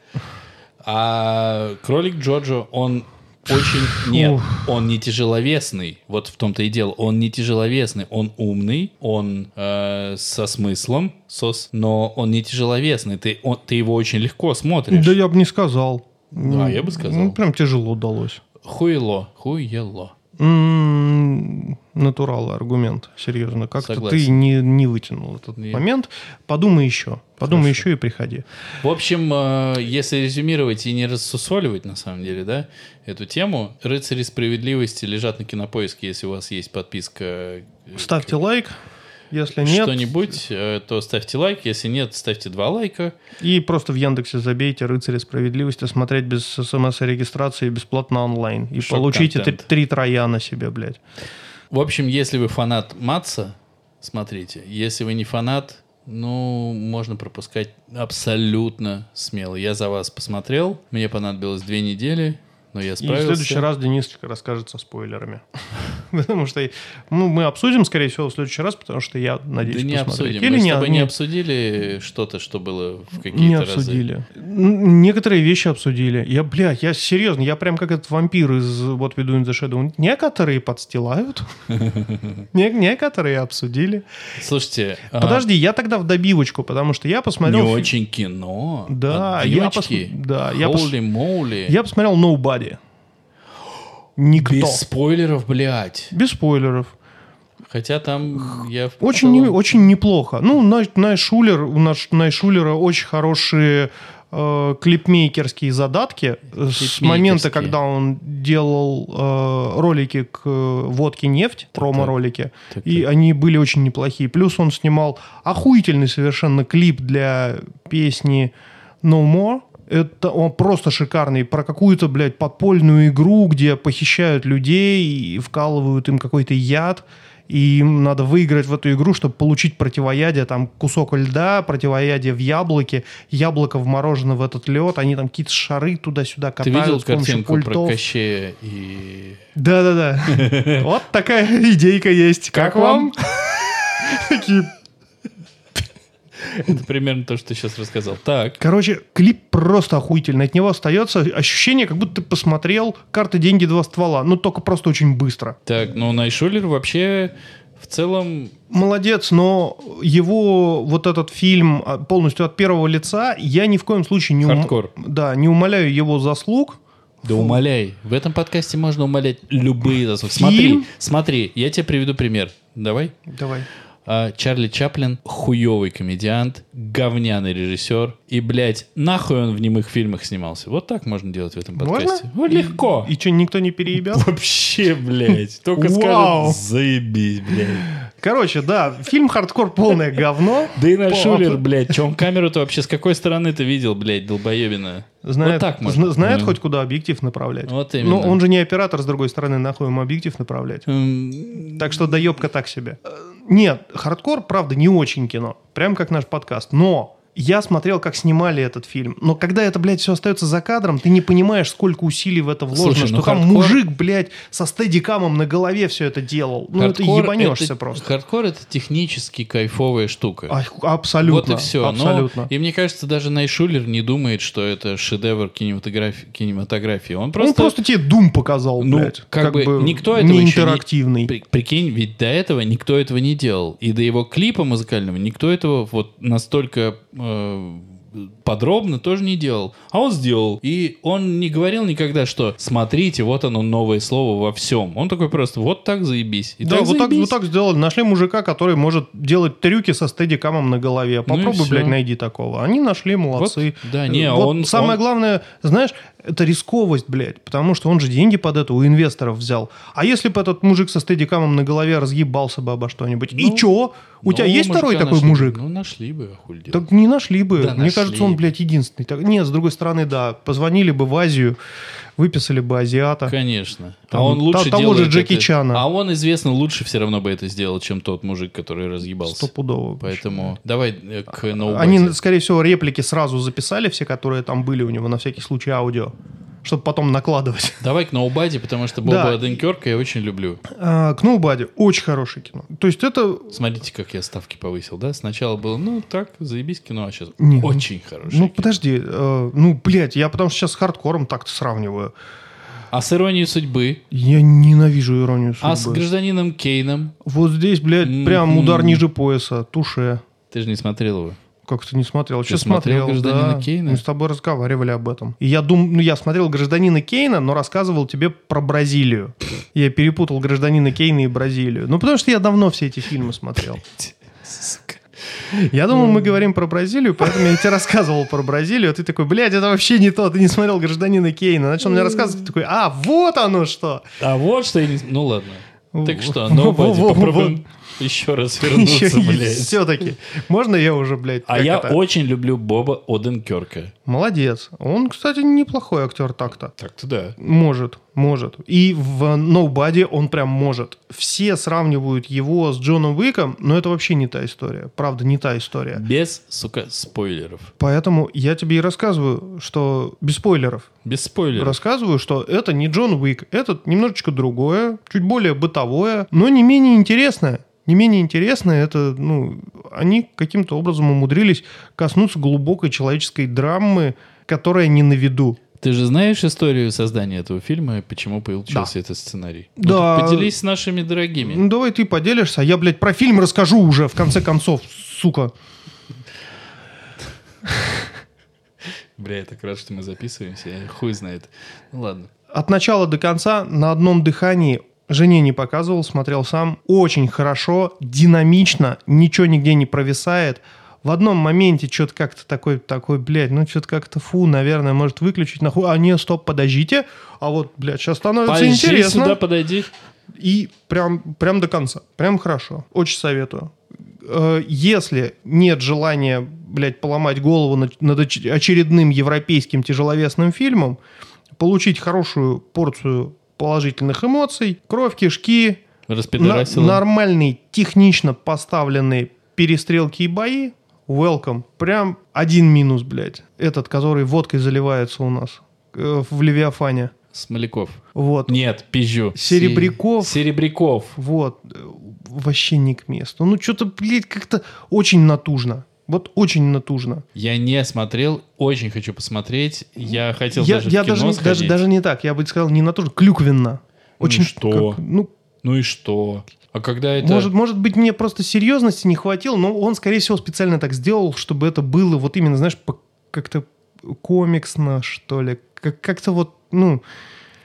А кролик Джоджо, он очень... Нет, он не тяжеловесный. Вот в том-то и дело. Он не тяжеловесный. Он умный, он э, со смыслом, сос, но он не тяжеловесный. Ты, он- ты его очень легко смотришь. Да я бы не сказал. Да, я бы сказал. Ну, прям тяжело удалось. Хуело, хуело. М, Натурал аргумент, серьезно. Как-то ты не, не вытянул этот Нет. момент. Подумай еще. Подумай еще и приходи. В общем, э, если резюмировать и не рассусоливать, на самом деле, да, эту тему, «Рыцари справедливости» лежат на кинопоиске, если у вас есть подписка. э, Ставьте лайк, если нет. Что-нибудь, э, то ставьте лайк. Если нет, ставьте два лайка. И просто в Яндексе забейте «Рыцари справедливости», смотреть без смс и регистрации бесплатно онлайн. И Шок получите три, три троя на себе, блядь. В общем, если вы фанат Матса, смотрите. Если вы не фанат, ну, можно пропускать абсолютно смело. Я за вас посмотрел. Мне понадобилось две недели, но я И в справился. следующий раз Денисочка расскажет со спойлерами. Потому что ну, мы обсудим, скорее всего, в следующий раз, потому что я надеюсь Да не посмотреть. обсудим. Или Мы с не, тобой не- не обсудили что-то, что было в какие-то не обсудили. Некоторые вещи обсудили. Я, блядь, я серьезно, я прям как этот вампир из What We Do in the Shadow. Некоторые подстилают. Не- Некоторые обсудили. Слушайте, а, Подожди, я тогда в добивочку, потому что я не посмотрел... фи- очень кино. Да, я пос- Отбивочки. да, я Holy moly. Я посмотрел Nobody. Никто. Без Без, спойлеров, блядь. спойлеров. Хотя там я... Очень, не- целом- очень неплохо. Ну, Най- Найшулер, у нас Найшулера очень хорошие э, клипмейкерские задатки. С момента, когда он делал э, ролики к э, водке нефть, промо-ролики, Так, и они были очень неплохие. Плюс он снимал охуительный совершенно клип для песни No More. Это он просто шикарный. Про какую-то, блядь, подпольную игру, где похищают людей и вкалывают им какой-то яд. И им надо выиграть в эту игру, чтобы получить противоядие. Там кусок льда, противоядие в яблоке, яблоко вморожено в этот лед. Они там какие-то шары туда-сюда Ты катают видел с помощью картинку про пультов. Кощея и... Да-да-да. Вот такая идейка есть. Как вам? Такие Это примерно то, что ты сейчас рассказал. Так. Короче, клип просто охуительный. От него остается ощущение, как будто ты посмотрел «Карты, деньги, два ствола». Ну, только просто очень быстро. Так, ну Найшулер вообще в целом... Молодец, но его вот этот фильм а, полностью от первого лица, я ни в коем случае не, ум- Хардкор. да, не умоляю его заслуг. Да умоляй. В этом подкасте можно умолять любые заслуги. Смотри, смотри, я тебе приведу пример. Давай. Давай. А, Чарли Чаплин хуёвый комедиант, говняный режиссер. И, блядь, нахуй он в немых фильмах снимался. Вот так можно делать в этом подкасте. Можно? Ну, легко. И что, никто не переебет? Вообще, блядь. Только Вау. скажет, заебись, блядь. Короче, да, фильм «Хардкор» полное говно. Да и на Шулер, блядь, че он камеру-то вообще с какой стороны ты видел, блядь, долбоебина? Знает, вот так можно. зна- знает Ну. хоть куда объектив направлять. Вот именно. Но он же не оператор, с другой стороны, нахуй ему объектив направлять. Так что доебка так себе. Нет, хардкор, правда, не очень кино. Прям как наш подкаст. Но Я смотрел, как снимали этот фильм. Но когда это, блядь, все остается за кадром, ты не понимаешь, сколько усилий в это вложено. Слушай, что ну там хардкор- мужик, блядь, со стедикамом на голове все это делал. Ну, это Хардкор ебанешься это- просто. Хардкор это технически кайфовая штука. А, абсолютно. Вот и все. Абсолютно. Но, и мне кажется, даже Найшулер не думает, что это шедевр кинематографии. кинематографии. Он просто... Он просто тебе Дум показал, Ну, блядь. как бы никто этого не не- интерактивный. При- Прикинь, ведь до этого никто этого не делал. И до его клипа музыкального никто этого вот настолько uh, подробно тоже не делал. А он сделал. И он не говорил никогда, что смотрите, вот оно новое слово во всем. Он такой просто, вот так заебись. И да, так вот так, заебись. вот так сделали. Нашли мужика, который может делать трюки со стедикамом на голове. Ну и Попробуй, всё. блядь, найди такого. Они нашли, молодцы. Вот, да, не, Вот он- Самое он- главное, знаешь, это рисковость, блядь, потому что он же деньги под это у инвесторов взял. А если бы этот мужик со стедикамом на голове разъебался бы обо что-нибудь? и Ну, чё? У тебя Нового есть второй такой нашли. мужик? Ну, нашли бы, а хуй делать. Так не нашли бы. Да Мне нашли. кажется, он, блядь, единственный. Так- Нет, с другой стороны, да, позвонили бы в Азию, выписали бы азиата. Конечно. Там а он лучше та- того же Джеки это- Чана. А он, известно, лучше все равно бы это сделал, чем тот мужик, который разъебался. Стопудово. Поэтому давай э, к ноубазе. Они, скорее всего, реплики сразу записали, все, которые там были у него, на всякий случай аудио, чтобы потом накладывать. Давай к ноубаде, потому что Боба Да. Оденкерка я очень люблю. А, к Ноубаде очень хорошее кино. То есть это... Смотрите, как я ставки повысил, да? Сначала было, ну, так, заебись кино, а сейчас Не, ну- очень хорошее Ну, кино. подожди, э, ну, блядь, я потому что сейчас с хардкором так-то сравниваю. А с иронией судьбы? Я ненавижу иронию судьбы. А с гражданином Кейном? Вот здесь, блядь, прям удар ниже пояса, туше. Ты же не смотрел его. Как ты не смотрел? Что смотрел смотрел? «Гражданина да. Кейна»? Мы с тобой разговаривали об этом. И я думаю, ну я смотрел «Гражданина Кейна», но рассказывал тебе про Бразилию. Я перепутал «Гражданина Кейна» и Бразилию. Ну, потому что я давно все эти фильмы смотрел. Сука. Я думал, мы говорим про Бразилию, поэтому я тебе рассказывал про Бразилию, а ты такой, блядь, это вообще не то, ты не смотрел «Гражданина Кейна». Начал мне рассказывать, ты такой, а, вот оно что! А вот что я не... Ну, ладно. Так что, во- попробуем еще раз вернуться, блядь. Все-таки. Можно я уже, блядь, А я это? очень люблю Боба Оденкерка. Молодец. Он, кстати, неплохой актер так-то. Так-то да. Может, может. И в Nobody он прям может. Все сравнивают его с Джоном Уиком, но это вообще не та история. Правда, не та история. Без, сука, спойлеров. Поэтому я тебе и рассказываю, что без спойлеров. Без спойлеров. Рассказываю, что это не Джон Уик, это немножечко другое, чуть более бытовое, но не менее интересное. Не менее интересное, это, ну, они каким-то образом умудрились коснуться глубокой человеческой драмы, которая не на виду. Ты же знаешь историю создания этого фильма и почему получился этот сценарий? Ну, Да. так поделись с нашими дорогими. Ну, давай ты поделишься, а я, блядь, про фильм расскажу уже, в конце концов, сука. Бля, я так рад, что мы записываемся. Я хуй знает. Ну ладно. От начала до конца на одном дыхании жене не показывал, смотрел сам. Очень хорошо, динамично, ничего нигде не провисает. В одном моменте что-то как-то такой, такой, блядь, ну что-то как-то фу, наверное, может выключить нахуй. А не, стоп, подождите. А вот, блядь, сейчас становится Подожди, интересно. сюда подойди. И прям, прям до конца. Прям хорошо. Очень советую. Э, Если нет желания, блядь, поломать голову над, над оч- очередным европейским тяжеловесным фильмом, получить хорошую порцию положительных эмоций, кровь, кишки, на- нормальные, технично поставленные перестрелки и бои, welcome. Прям один минус, блядь. Этот, который водкой заливается у нас э, в Левиафане. Смоляков. Вот. Нет, пизжу. Серебряков. Се- Серебряков. Вот, э, вообще не к месту. Ну, что-то, блядь, как-то очень натужно. Вот очень натужно. Я не смотрел, очень хочу посмотреть. Я хотел Я, даже я в кино даже, не- даже, сходить. даже не так, я бы сказал, не натужно, клюквенно. Очень что? как- ну, Ну и что? А когда это... может, может быть, мне просто серьезности не хватило, но он, скорее всего, специально так сделал, чтобы это было вот именно, знаешь, как-то комиксно, что ли. Как- как-то вот, ну,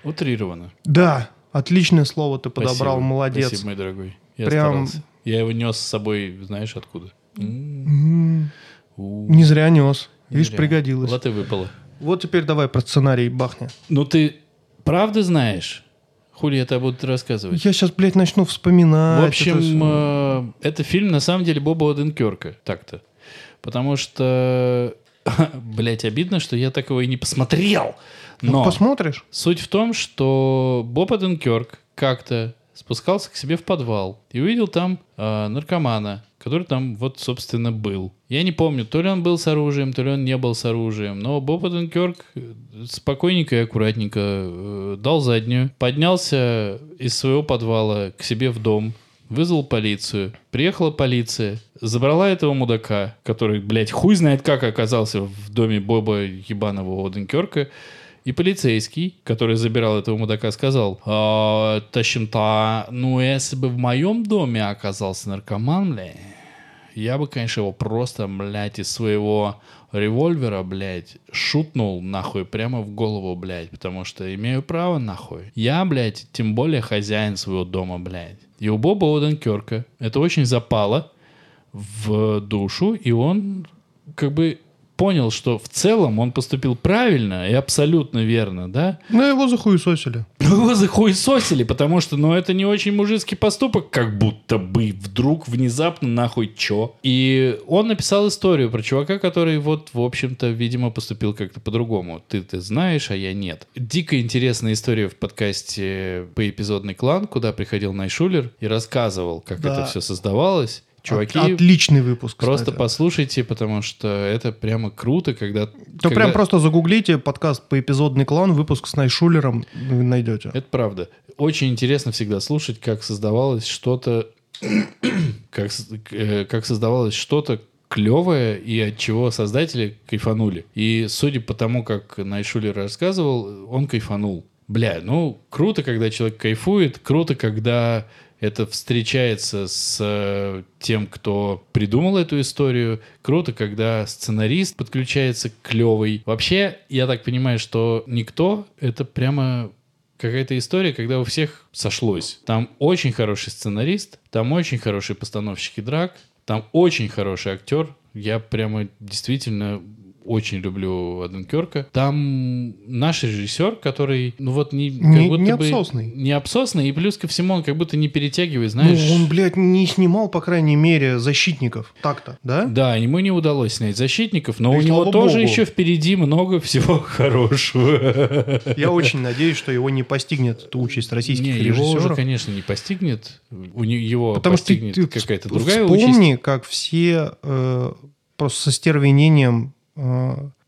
Утрировано. да, отличное слово ты подобрал, Спасибо. молодец. Спасибо, мой дорогой. Я Прям- старался. Я его нес с собой, знаешь, откуда? М, у, Не зря нес. не Видишь, зря. пригодилось. Вот и выпало. Вот теперь давай про сценарий бахни. Ну ты правда знаешь? Хули я тебе буду рассказывать? Я сейчас, блядь, начну вспоминать. В это общем, всё. э, это фильм на самом деле Боба Оденкерка. Так-то. Потому что, блядь, обидно, что я такого и не посмотрел. Ну, Но посмотришь? суть в том, что Боб Оденкерк как-то спускался к себе в подвал и увидел там э, наркомана, который там вот, собственно, был. Я не помню, то ли он был с оружием, то ли он не был с оружием, но Боб Оденкерк спокойненько и аккуратненько э, дал заднюю, поднялся из своего подвала к себе в дом, вызвал полицию. Приехала полиция, забрала этого мудака, который, блядь, хуй знает как оказался в доме Боба ебаного Оденкерка, и полицейский, который забирал этого мудака, сказал, «А, Тащим-то, ну если бы в моем доме оказался наркоман, бля, я бы, конечно, его просто, блядь, из своего револьвера, блядь, шутнул, нахуй, прямо в голову, блядь, потому что имею право, нахуй. Я, блядь, тем более хозяин своего дома, блядь. И у Боба Оденкерка это очень запало в душу, и он как бы понял, что в целом он поступил правильно и абсолютно верно, да? Ну, его захуесосили. Его захуесосили, потому что, ну, это не очень мужицкий поступок, как будто бы вдруг внезапно нахуй чё. И он написал историю про чувака, который вот, в общем-то, видимо, поступил как-то по-другому. Ты ты знаешь, а я нет. Дико интересная история в подкасте «Поэпизодный клан», куда приходил Найшулер и рассказывал, как Да. это все создавалось. Чуваки, От- Отличный выпуск, Просто кстати. послушайте, потому что это прямо круто, когда... То когда- прям просто загуглите подкаст по эпизодный клан, выпуск с Найшулером, вы найдете. Это правда. Очень интересно всегда слушать, как создавалось что-то... как, э, как создавалось что-то клевое и от чего создатели кайфанули. И судя по тому, как Найшулер рассказывал, он кайфанул. Бля, ну, круто, когда человек кайфует, круто, когда это встречается с э, тем, кто придумал эту историю. Круто, когда сценарист подключается клевый. Вообще, я так понимаю, что никто это прямо какая-то история, когда у всех сошлось. Там очень хороший сценарист, там очень хорошие постановщики драк, там очень хороший актер. Я прямо действительно очень люблю Аденкерка. Там наш режиссер, который, ну вот не, как Не- будто не бы обсосный. не обсосный, и плюс ко всему он как будто не перетягивает, знаешь. Ну, он, блядь, не снимал, по крайней мере, защитников. Так-то, да? Да, ему не удалось снять защитников, но И у него тоже богу. еще впереди много всего хорошего. Я очень надеюсь, что его не постигнет эта участь российских Не, его уже, режиссеров. конечно, не постигнет. У не- его Потому постигнет какая-то другая участь. вспомни, как все э, просто со стервенением,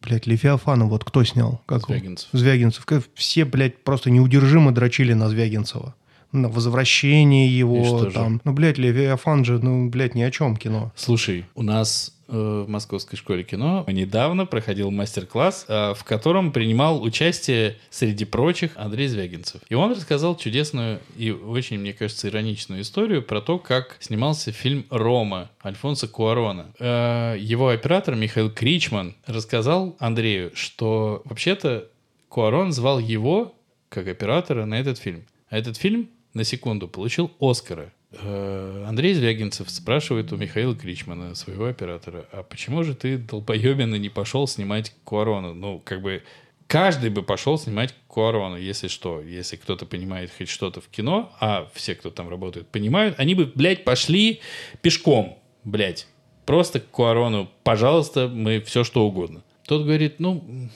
блядь, Левиафана, вот кто снял? Как его? Звягинцев. Звягинцев. Все, блядь, просто неудержимо дрочили на Звягинцева. На возвращение его что же? там. Ну, блядь, Левиафан же, ну, блядь, ни о чем кино. Слушай, у нас в Московской школе кино недавно проходил мастер-класс, э, в котором принимал участие, среди прочих, Андрей Звягинцев. И он рассказал чудесную и очень, мне кажется, ироничную историю про то, как снимался фильм «Рома» Альфонсо Куарона. Э, его оператор Михаил Кричман рассказал Андрею, что вообще-то Куарон звал его как оператора на этот фильм. А этот фильм, на секунду, получил Оскара. Э, Андрей Звягинцев спрашивает у Михаила Кричмана, своего оператора, а почему же ты, долбоебина, не пошел снимать Куарона? Ну, как бы каждый бы пошел снимать Куарона, если что. Если кто-то понимает хоть что-то в кино, а все, кто там работает, понимают, они бы, блядь, пошли пешком, блядь. Просто к Куарону, пожалуйста, мы все что угодно. Тот говорит, ну,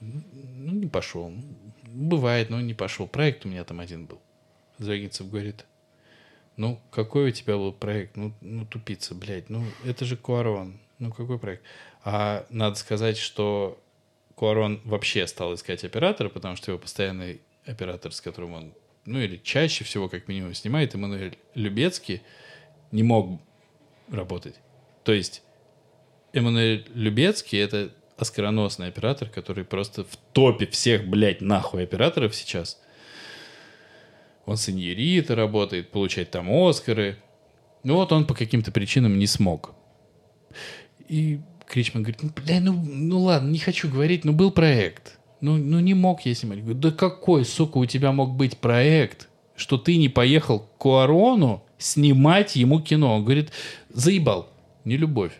ну, не пошел. Бывает, но не пошел. Проект у меня там один был. Звягинцев говорит, ну, какой у тебя был проект? Ну, ну тупица, блядь. Ну, это же Куарон. Ну, какой проект? А надо сказать, что Куарон вообще стал искать оператора, потому что его постоянный оператор, с которым он, ну, или чаще всего, как минимум, снимает, Эммануэль Любецкий, не мог работать. То есть Эммануэль Любецкий — это оскароносный оператор, который просто в топе всех, блядь, нахуй операторов сейчас. Он с Иньерита работает, получает там Оскары. Ну вот он по каким-то причинам не смог. И Кричман говорит, ну, бля, ну, ну ладно, не хочу говорить, но был проект. Ну, ну не мог я снимать. Говорю, да какой, сука, у тебя мог быть проект, что ты не поехал к Куарону снимать ему кино? Он говорит, заебал, не любовь.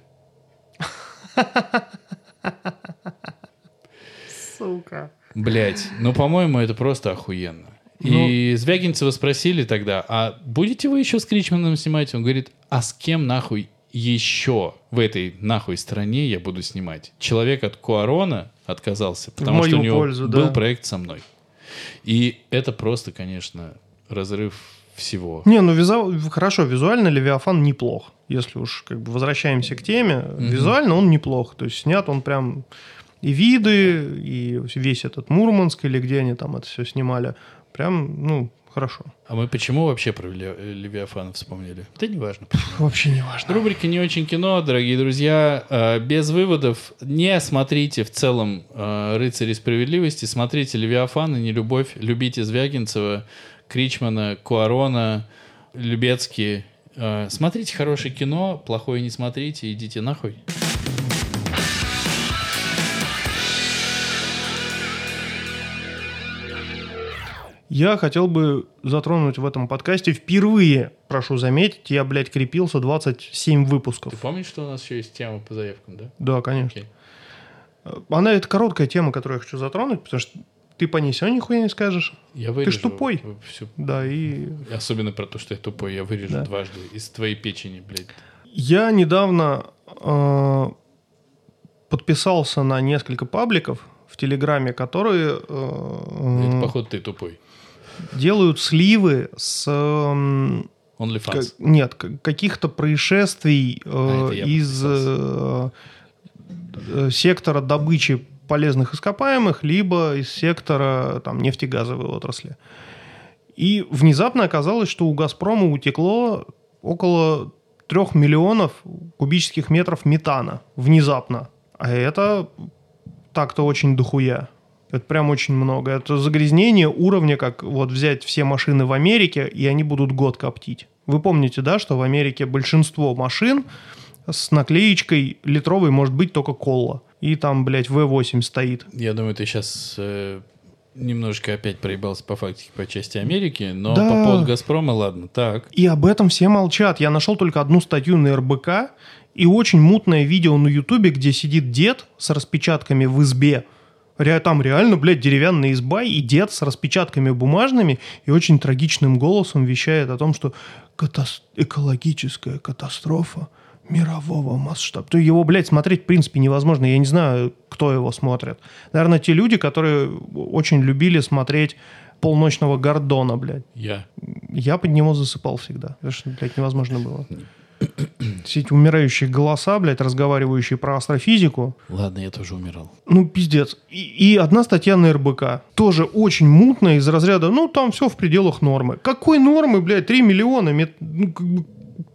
Сука. Блять, ну, по-моему, это просто охуенно. И Звягинцева спросили тогда, а будете вы еще с Кричманом снимать? Он говорит, а с кем нахуй еще в этой нахуй стране я буду снимать? Человек от Куарона отказался, потому что у него пользу, был да. проект со мной. И это просто, конечно, разрыв всего. Не, ну визу... хорошо, визуально Левиафан неплох. Если уж как бы возвращаемся к теме, визуально он неплох. То есть снят он прям и виды, и весь этот Мурманск, или где они там это все снимали. Прям, ну, хорошо. А мы почему вообще про Ле- Левиафана вспомнили? Да не важно. Вообще не важно. Рубрика «Не очень кино», дорогие друзья. Э, Без выводов не смотрите в целом э, «Рыцари справедливости», смотрите «Левиафан» и «Нелюбовь», любите Звягинцева, Кричмана, Куарона, Любецкий. Э, Смотрите хорошее кино, плохое не смотрите, идите нахуй. Я хотел бы затронуть в этом подкасте впервые, прошу заметить, я, блядь, крепился 27 выпусков. Ты помнишь, что у нас еще есть тема по заявкам, да? Да, конечно. Окей. Она, это короткая тема, которую я хочу затронуть, потому что ты по ней сегодня нихуя не скажешь. Я вырежу ж тупой. всю- Да, и Особенно про то, что я тупой, я вырежу Да. дважды из твоей печени, блядь. Я недавно э, подписался на несколько пабликов в Телеграме, которые э, Это, походу, ты тупой. Делают сливы с... эм. Как- нет, каких-то происшествий э, А, из э, э, сектора добычи полезных ископаемых, либо из сектора там, нефтегазовой отрасли. И внезапно оказалось, что у «Газпрома» утекло около трех миллионов кубических метров метана. Внезапно. А это так-то очень дохуя. Это прям очень много. Это загрязнение уровня, как вот взять все машины в Америке, и они будут год коптить. Вы помните, да, что в Америке большинство машин с наклеечкой литровой может быть только кола. И там, блядь, V8 стоит. Я думаю, ты сейчас немножко опять проебался по фактике по части Америки, но Да. по поводу Газпрома, ладно, так. И об этом все молчат. Я нашел только одну статью на РБК и очень мутное видео на Ютубе, где сидит дед с распечатками в избе. Там реально, блядь, деревянная изба, и дед с распечатками бумажными и очень трагичным голосом вещает о том, что катас- экологическая катастрофа мирового масштаба. То его, блядь, смотреть в принципе невозможно. Я не знаю, кто его смотрит. Наверное, те люди, которые очень любили смотреть полночного Гордона, блядь. Я. Я под него засыпал всегда. Это ж, блядь, невозможно было. Все эти умирающие голоса, блядь, разговаривающие про астрофизику. Ладно, я тоже умирал. Ну, пиздец. И, и одна статья на РБК. Тоже очень мутная из разряда, ну, там все в пределах нормы. Какой нормы, блядь, 3 миллиона? мет- Ну, как бы,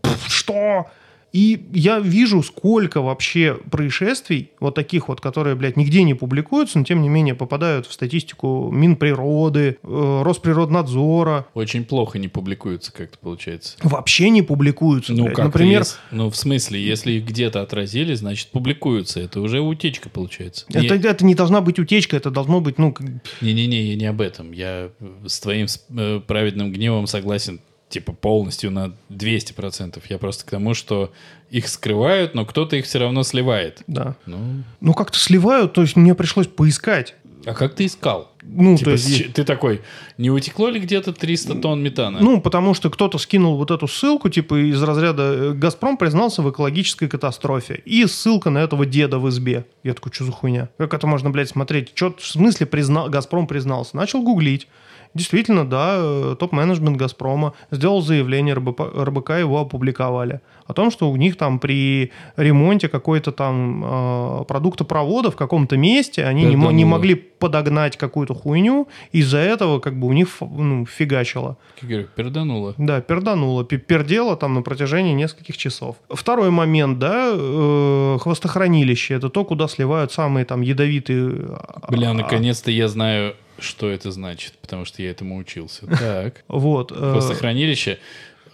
пф, что? И я вижу, сколько вообще происшествий, вот таких вот, которые, блядь, нигде не публикуются, но тем не менее попадают в статистику Минприроды, э, Росприроднадзора, Очень плохо не публикуются, как-то получается. вообще не публикуются. Ну, блядь. как Например, Ну, в смысле, если их где-то отразили, значит, публикуются. Это уже утечка получается. Это, это не должна быть утечка, это должно быть, ну, Не-не-не, я не об этом. Я с твоим э, праведным гневом согласен типа полностью на 200%. Я просто к тому, что их скрывают, но кто-то их все равно сливает. да. Ну, Ну, как-то сливают, то есть мне пришлось поискать. а как ты искал? Ну, Типа, то есть... ты такой, не утекло ли где-то 300 тонн метана? Ну, потому что кто-то скинул вот эту ссылку, типа из разряда э, «Газпром признался в экологической катастрофе». И ссылка на этого деда в избе. Я такой, что за хуйня? Как это можно, блядь, смотреть? Чё, в смысле признал, «Газпром» признался? Начал гуглить. Действительно, да, э, топ-менеджмент «Газпрома» сделал заявление, РБК его опубликовали. О том, что у них там при ремонте какой-то там э, продуктопровода в каком-то месте они не, не могли подогнать какую-то хуйню, из-за этого как бы у них ну, фигачило. Как говорю, пердануло. Да, пердануло, пердело там на протяжении нескольких часов. Второй момент, да, э, хвостохранилище. Это то, куда сливают самые там ядовитые... а, Бля, а, наконец-то я знаю, что это значит, потому что я этому учился. Так. Вот. э, Хвостохранилище.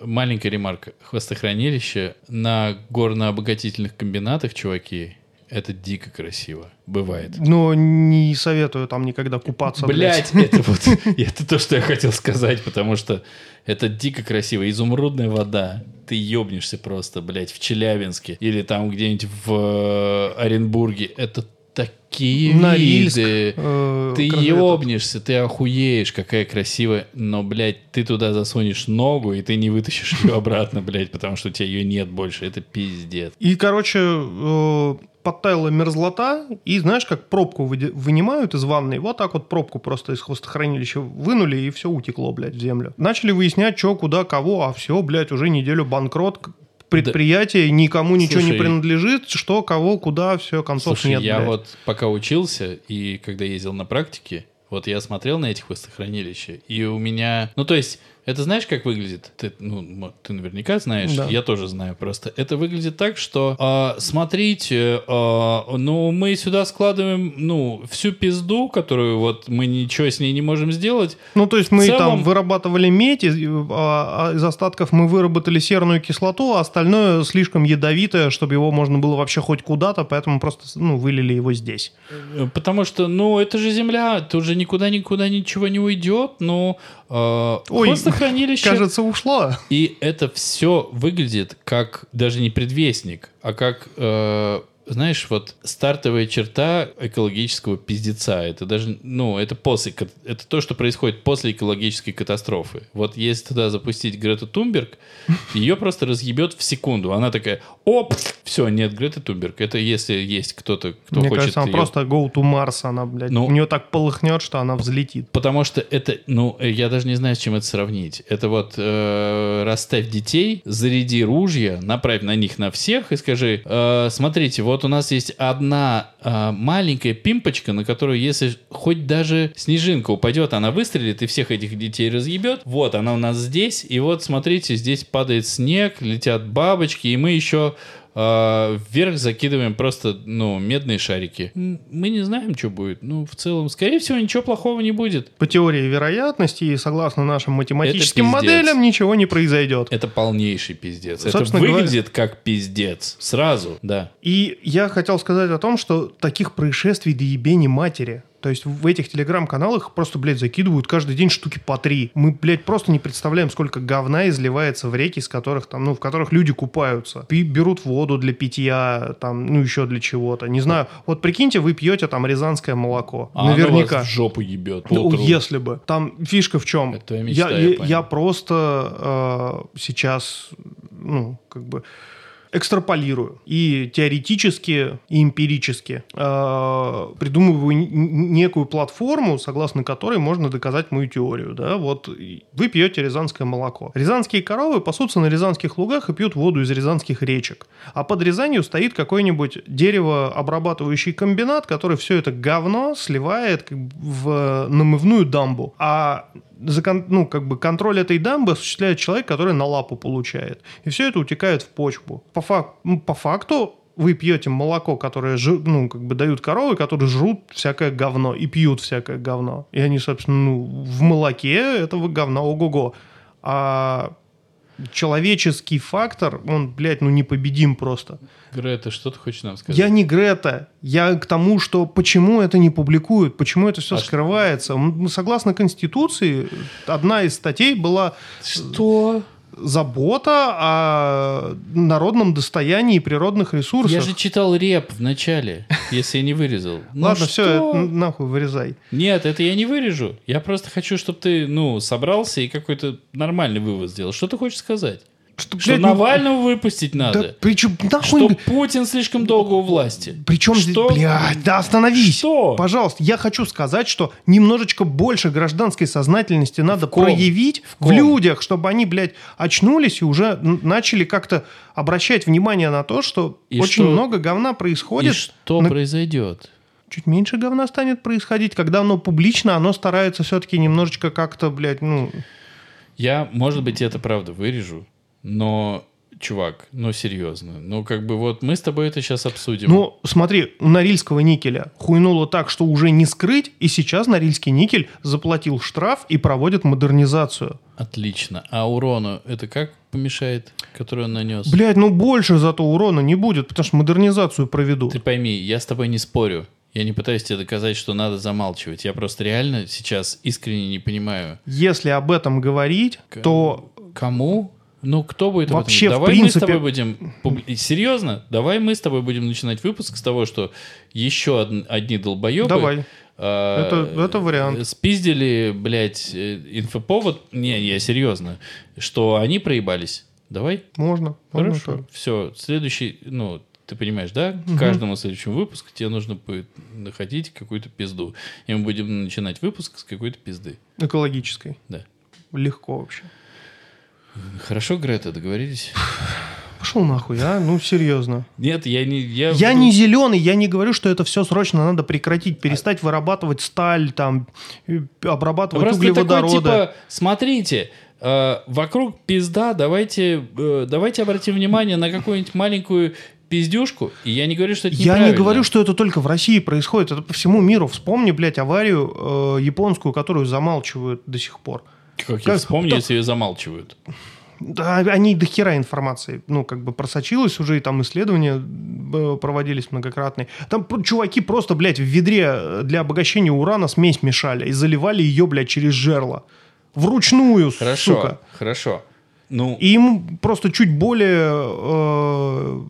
Маленькая ремарка. Хвостохранилище на горно-обогатительных комбинатах, чуваки, это дико красиво. Бывает. но не советую там никогда купаться. Блять, это вот это то, что я хотел сказать, потому что это дико красиво. Изумрудная вода. Ты ебнешься просто, блядь, в Челябинске или там где-нибудь в э, Оренбурге. Это такие Норильск, виды. э, Ты ебнешься, ты охуеешь, какая красивая. Но, блядь, ты туда засунешь ногу, и ты не вытащишь ее обратно, блядь, потому что у тебя ее нет больше. Это пиздец. И, короче, э, подтаяла мерзлота, и знаешь, как пробку вынимают из ванной, вот так вот пробку просто из хвостохранилища вынули, и все утекло, блядь, в землю. Начали выяснять, что, куда, кого, а все, блядь, уже неделю банкрот, предприятие, никому ничего не Слушай, принадлежит, что, кого, куда, все, концов Слушай, нет, я блядь. вот пока учился и когда ездил на практике, вот я смотрел на эти хвостохранилища, и у меня... Ну, то есть, это знаешь, как выглядит? Ты, ну, ты наверняка знаешь, Да. я тоже знаю просто. Это выглядит так, что, а, смотрите, а, ну, мы сюда складываем, ну, всю пизду, которую вот мы ничего с ней не можем сделать. Ну, то есть мы В целом- там вырабатывали медь, из, а, а из остатков мы выработали серную кислоту, а остальное слишком ядовитое, чтобы его можно было вообще хоть куда-то, поэтому просто ну, вылили его здесь. Э, Потому что, ну, это же земля, тут же никуда никуда ничего не уйдет, ну, э, Ой, хвостохранилище... Кажется, ушло. И это все выглядит как даже не предвестник, а как, э, знаешь, вот стартовая черта экологического пиздеца. Это даже, ну, это после, это то, что происходит после экологической катастрофы. Вот если туда запустить Грету Тумберг, ее просто разъебет в секунду. Она такая, оп, все, нет, Греты Тумберг. Это если есть кто-то, кто Мне хочет кажется, она её- просто go to Mars, она, блядь, Ну. у нее так полыхнет, что она взлетит. Потому что это, ну, я даже не знаю, с чем это сравнить. Это вот э, расставь детей, заряди ружья, направь на них на всех и скажи, э, смотрите, вот у нас есть одна э, маленькая пимпочка, на которую, если хоть даже снежинка упадет, она выстрелит и всех этих детей разъебет. Вот, она у нас здесь, и вот, смотрите, здесь падает снег, летят бабочки, и мы еще э, вверх закидываем просто, ну, медные шарики. Мы не знаем, что будет. Ну, в целом, скорее всего, ничего плохого не будет. По теории вероятности и согласно нашим математическим Это моделям ничего не произойдет. Это полнейший пиздец. Это Собственно выглядит как пиздец. Сразу, да. И я хотел сказать о том, что таких происшествий до ебени матери. То есть в этих телеграм-каналах просто, блядь, закидывают каждый день штуки по три. Мы, блядь, просто не представляем, сколько говна изливается в реки, из которых там, ну, в которых люди купаются. Пи- берут воду для питья, там, ну, еще для чего-то. Не знаю. Вот прикиньте, вы пьете там рязанское молоко. А оно Наверняка. вас в жопу ебет. Ну, если бы. Там фишка в чем? Это мечта, я, я я, я просто э, сейчас, ну, как бы экстраполирую и теоретически, и эмпирически э, придумываю некую платформу, согласно которой можно доказать мою теорию. Да? Вот вы пьете рязанское молоко. Рязанские коровы пасутся на рязанских лугах и пьют воду из рязанских речек. А под Рязанью стоит какой-нибудь деревообрабатывающий комбинат, который все это говно сливает в намывную дамбу. А за ну, как бы контроль этой дамбы осуществляет человек, который на лапу получает. И все это утекает в почву. По, фак- ну, по факту вы пьете молоко, которое жи- ну, как бы дают коровы, которые жрут всякое говно и пьют всякое говно. И они, собственно, ну, в молоке этого говна ого-го. А человеческий фактор, он, блядь, ну непобедим просто. Грета, что ты хочешь нам сказать? Я не Грета. Я к тому, что почему это не публикуют, почему это все А скрывается. М, Согласно Конституции, одна из статей была Что? Забота о народном достоянии и природных ресурсах. Я же читал реп в начале, если я не вырезал. Ну Ладно, что? все, нахуй вырезай. Нет, это я не вырежу. Я просто хочу, чтобы ты, ну, собрался и какой-то нормальный вывод сделал. Что ты хочешь сказать? Что, Что блядь, ну, Навального выпустить Да надо? причем нахуй... Что Путин слишком долго у власти? Причем Что? блядь, да остановись. Что? Пожалуйста, я хочу сказать, что немножечко больше гражданской сознательности надо ком? проявить в, ком? людях, чтобы они, блядь, очнулись и уже начали как-то обращать внимание на то, что И очень что- много говна И происходит. что на- произойдет? Чуть меньше говна станет происходить, когда оно публично, оно старается все-таки немножечко как-то, блядь, ну... Я, может быть, это правда вырежу, но, чувак, ну серьезно, ну как бы вот мы с тобой это сейчас обсудим. Ну, смотри, у Норильского никеля хуйнуло так, что уже не скрыть, и сейчас Норильский никель заплатил штраф и проводит модернизацию. Отлично. А урону это как помешает, который он нанес? Блядь, ну больше зато урона не будет, потому что модернизацию проведут. Ты пойми, я с тобой не спорю. Я не пытаюсь тебе доказать, что надо замалчивать. Я просто реально сейчас искренне не понимаю. Если об этом говорить, К- то Кому? Ну, кто будет об этом Вообще, в? Давай мы с принципе- тобой будем... Серьезно? Давай мы с тобой будем начинать выпуск с того, что еще од- одни долбоебы... давай. а, Это- это вариант. Спиздили, блядь, э, инфоповод. Не, я серьезно. Что они проебались. Давай? Можно. можно Хорошо. так. Все. Следующий, ну, Ты понимаешь, да? К каждому следующему выпуску тебе нужно будет находить какую-то пизду. И мы будем начинать выпуск с какой-то пизды. Экологической. Да. Легко вообще. Хорошо, Грета, договорились? Пошел нахуй, а? Ну, серьезно. Нет, я не... Я, Я не зеленый, я не говорю, что это все срочно надо прекратить, перестать вырабатывать сталь, там, обрабатывать Просто углеводороды. такой, типа, смотрите, э, вокруг пизда, давайте, э, давайте обратим внимание на какую-нибудь маленькую пиздюшку. И я не говорю, что это Я не говорю, что это только в России происходит, это по всему миру. Вспомни, блядь, аварию э, японскую, которую замалчивают до сих пор. Как я вспомню, если ее замалчивают. Да, они до хера информации, ну, как бы просочилось уже, и там исследования э, проводились многократные. Там чуваки просто, блядь, в ведре э, для обогащения урана смесь мешали и заливали ее, блядь, через жерло. Вручную, Хорошо, сука. хорошо. Ну, И им просто чуть более э,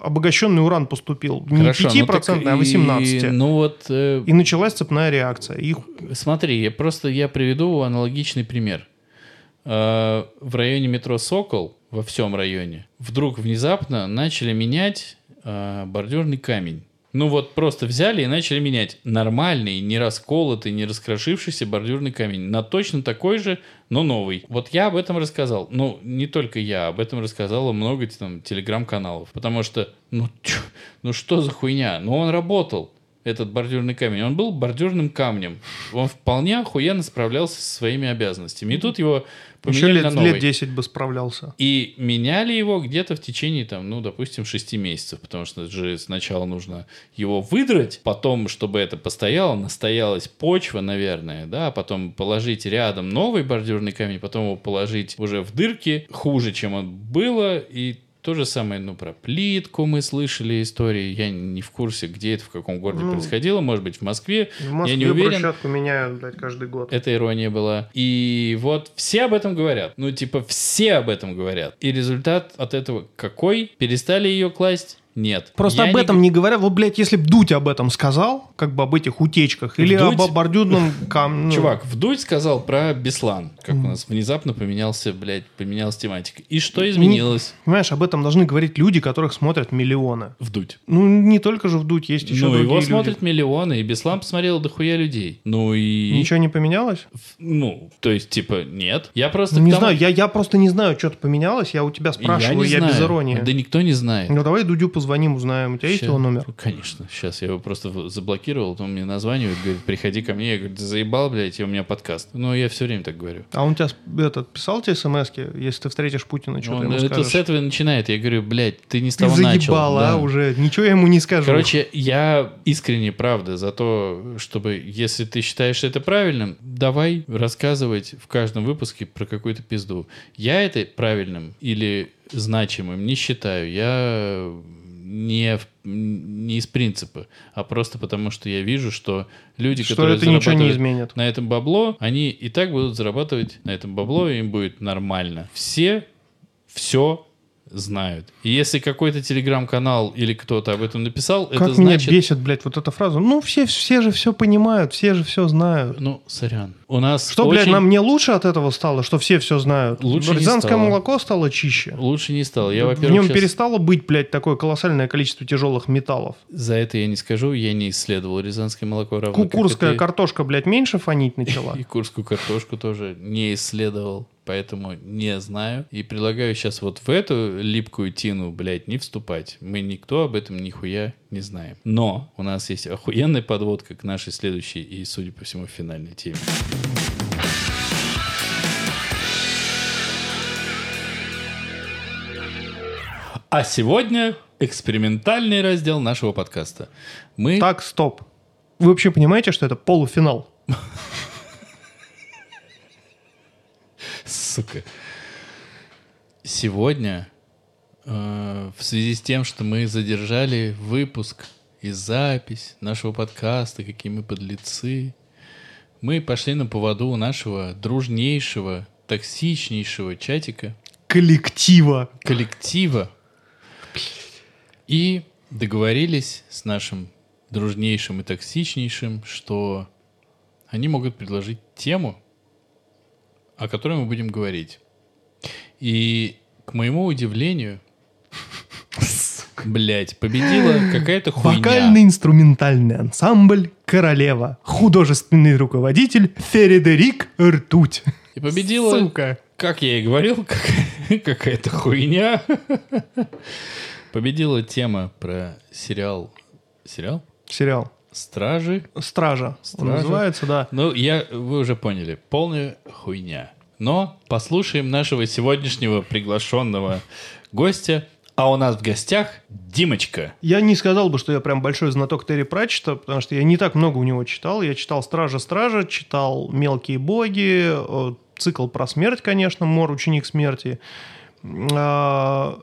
обогащенный уран поступил. Не хорошо. ну 5%, так а 18%. И, ну вот, э, И началась цепная реакция. Их смотри, я просто я приведу аналогичный пример. Э, В районе метро Сокол, во всем районе, вдруг внезапно начали менять э, бордюрный камень. Ну вот просто взяли и начали менять нормальный, не расколотый, не раскрошившийся бордюрный камень на точно такой же, но новый. Вот я об этом рассказал. Ну, не только я, об этом рассказало много там телеграм-каналов. Потому что, ну, чё, ну что за хуйня? Ну он работал этот бордюрный камень. Он был бордюрным камнем. Он вполне охуенно справлялся со своими обязанностями. И тут его еще поменяли лет, на новый. лет 10 бы справлялся. И меняли его где-то в течение, там, ну, допустим, 6 месяцев, потому что же сначала нужно его выдрать, потом, чтобы это постояло, настоялась почва, наверное, да, а потом положить рядом новый бордюрный камень, потом его положить уже в дырки, хуже, чем он было, и то же самое, ну, про плитку мы слышали истории. Я не в курсе, где это, в каком городе Ну, происходило. Может быть, в Москве. В Москве я не уверен. брусчатку меняют, блядь, каждый год. Это ирония была. И вот все об этом говорят. Ну, типа, все об этом говорят. И результат от этого какой? Перестали ее класть? Нет. Просто Я об не этом не говорят. Вот, блядь, если б Дудь об этом сказал, как бы об этих утечках, или Вдудь? об бордюрном камне. Чувак, Вдудь сказал про Беслан, как у нас внезапно поменялся, блядь, поменялась тематика. И что изменилось? Понимаешь, об этом должны говорить люди, которых смотрят миллионы. Вдудь. Ну, не только же Вдудь, есть еще ну, другие его люди. смотрят миллионы, и Беслан посмотрел дохуя людей. Ну и... Ничего не поменялось? Ну, то есть, типа, нет. Я просто... не к тому- знаю, я, я просто не знаю, что-то поменялось. Я у тебя спрашиваю, не я, без иронии. Да никто не знает. Ну, давай Дудю позвоним, узнаем. У тебя есть Ща- его номер? Конечно. Сейчас я его просто заблокировал, он мне названивает, говорит, приходи ко мне. Я говорю, ты заебал, блядь, и у меня подкаст. Ну, я все время так говорю. А он тебя этот, писал тебе смс если ты встретишь Путина, что ты Он ему это скажешь? с этого начинает. Я говорю, блядь, ты не с Ты того начал. заебал, а, Да. уже. Ничего я ему не скажу. Короче, я искренне, правда, за то, чтобы, если ты считаешь это правильным, давай рассказывать в каждом выпуске про какую-то пизду. Я это правильным или значимым не считаю. Я не, не из принципа, а просто потому, что я вижу, что люди, что которые это ничего не зарабатывают на этом бабло, они и так будут зарабатывать на этом бабло, и им будет нормально. Все все знают. И если какой-то телеграм-канал или кто-то об этом написал, Как это меня значит... бесит, блядь, вот эта фраза. Ну, все, все же все понимают, все же все знают. Ну, сорян. У нас Что, блядь, очень- нам не лучше от этого стало, что все все знают? Лучше не Рязанское стало. молоко стало чище. Лучше не стало. Я, в нем щас- перестало быть, блядь, такое колоссальное количество тяжелых металлов. За это я не скажу, я не исследовал рязанское молоко равно как Кукурская ты. картошка, блядь, меньше фонить начала. И курскую картошку тоже не исследовал, поэтому не знаю. И предлагаю сейчас вот в эту липкую тину, блядь, не вступать. Мы никто об этом нихуя не знаем. Но у нас есть охуенная подводка к нашей следующей и, судя по всему, финальной теме. А сегодня экспериментальный раздел нашего подкаста. Мы Так, стоп. Вы вообще понимаете, что это полуфинал? Сука. Сегодня, э, в связи с тем, что мы задержали выпуск и запись нашего подкаста, какие мы подлецы, мы пошли на поводу у нашего дружнейшего, токсичнейшего чатика, Коллектива. коллектива, и договорились с нашим дружнейшим и токсичнейшим, что они могут предложить тему, о которой мы будем говорить. И, к моему удивлению, Блять, победила какая-то хуйня. Вокально-инструментальный ансамбль «Королева». Художественный руководитель Фередерик Ртуть. И победила, Сука. как я и говорил, как- какая-то хуйня. Победила тема про сериал... Сериал? Сериал. Стражи. «Стража». «Стража». называется, да. Ну, я, вы уже поняли, полная хуйня. Но послушаем нашего сегодняшнего приглашенного гостя. А у нас в гостях Димочка. Я не сказал бы, что я прям большой знаток Терри Пратчета, потому что я не так много у него читал. Я читал «Стража-стража», читал «Мелкие боги», э, цикл про смерть, конечно, «Мор, ученик смерти». А,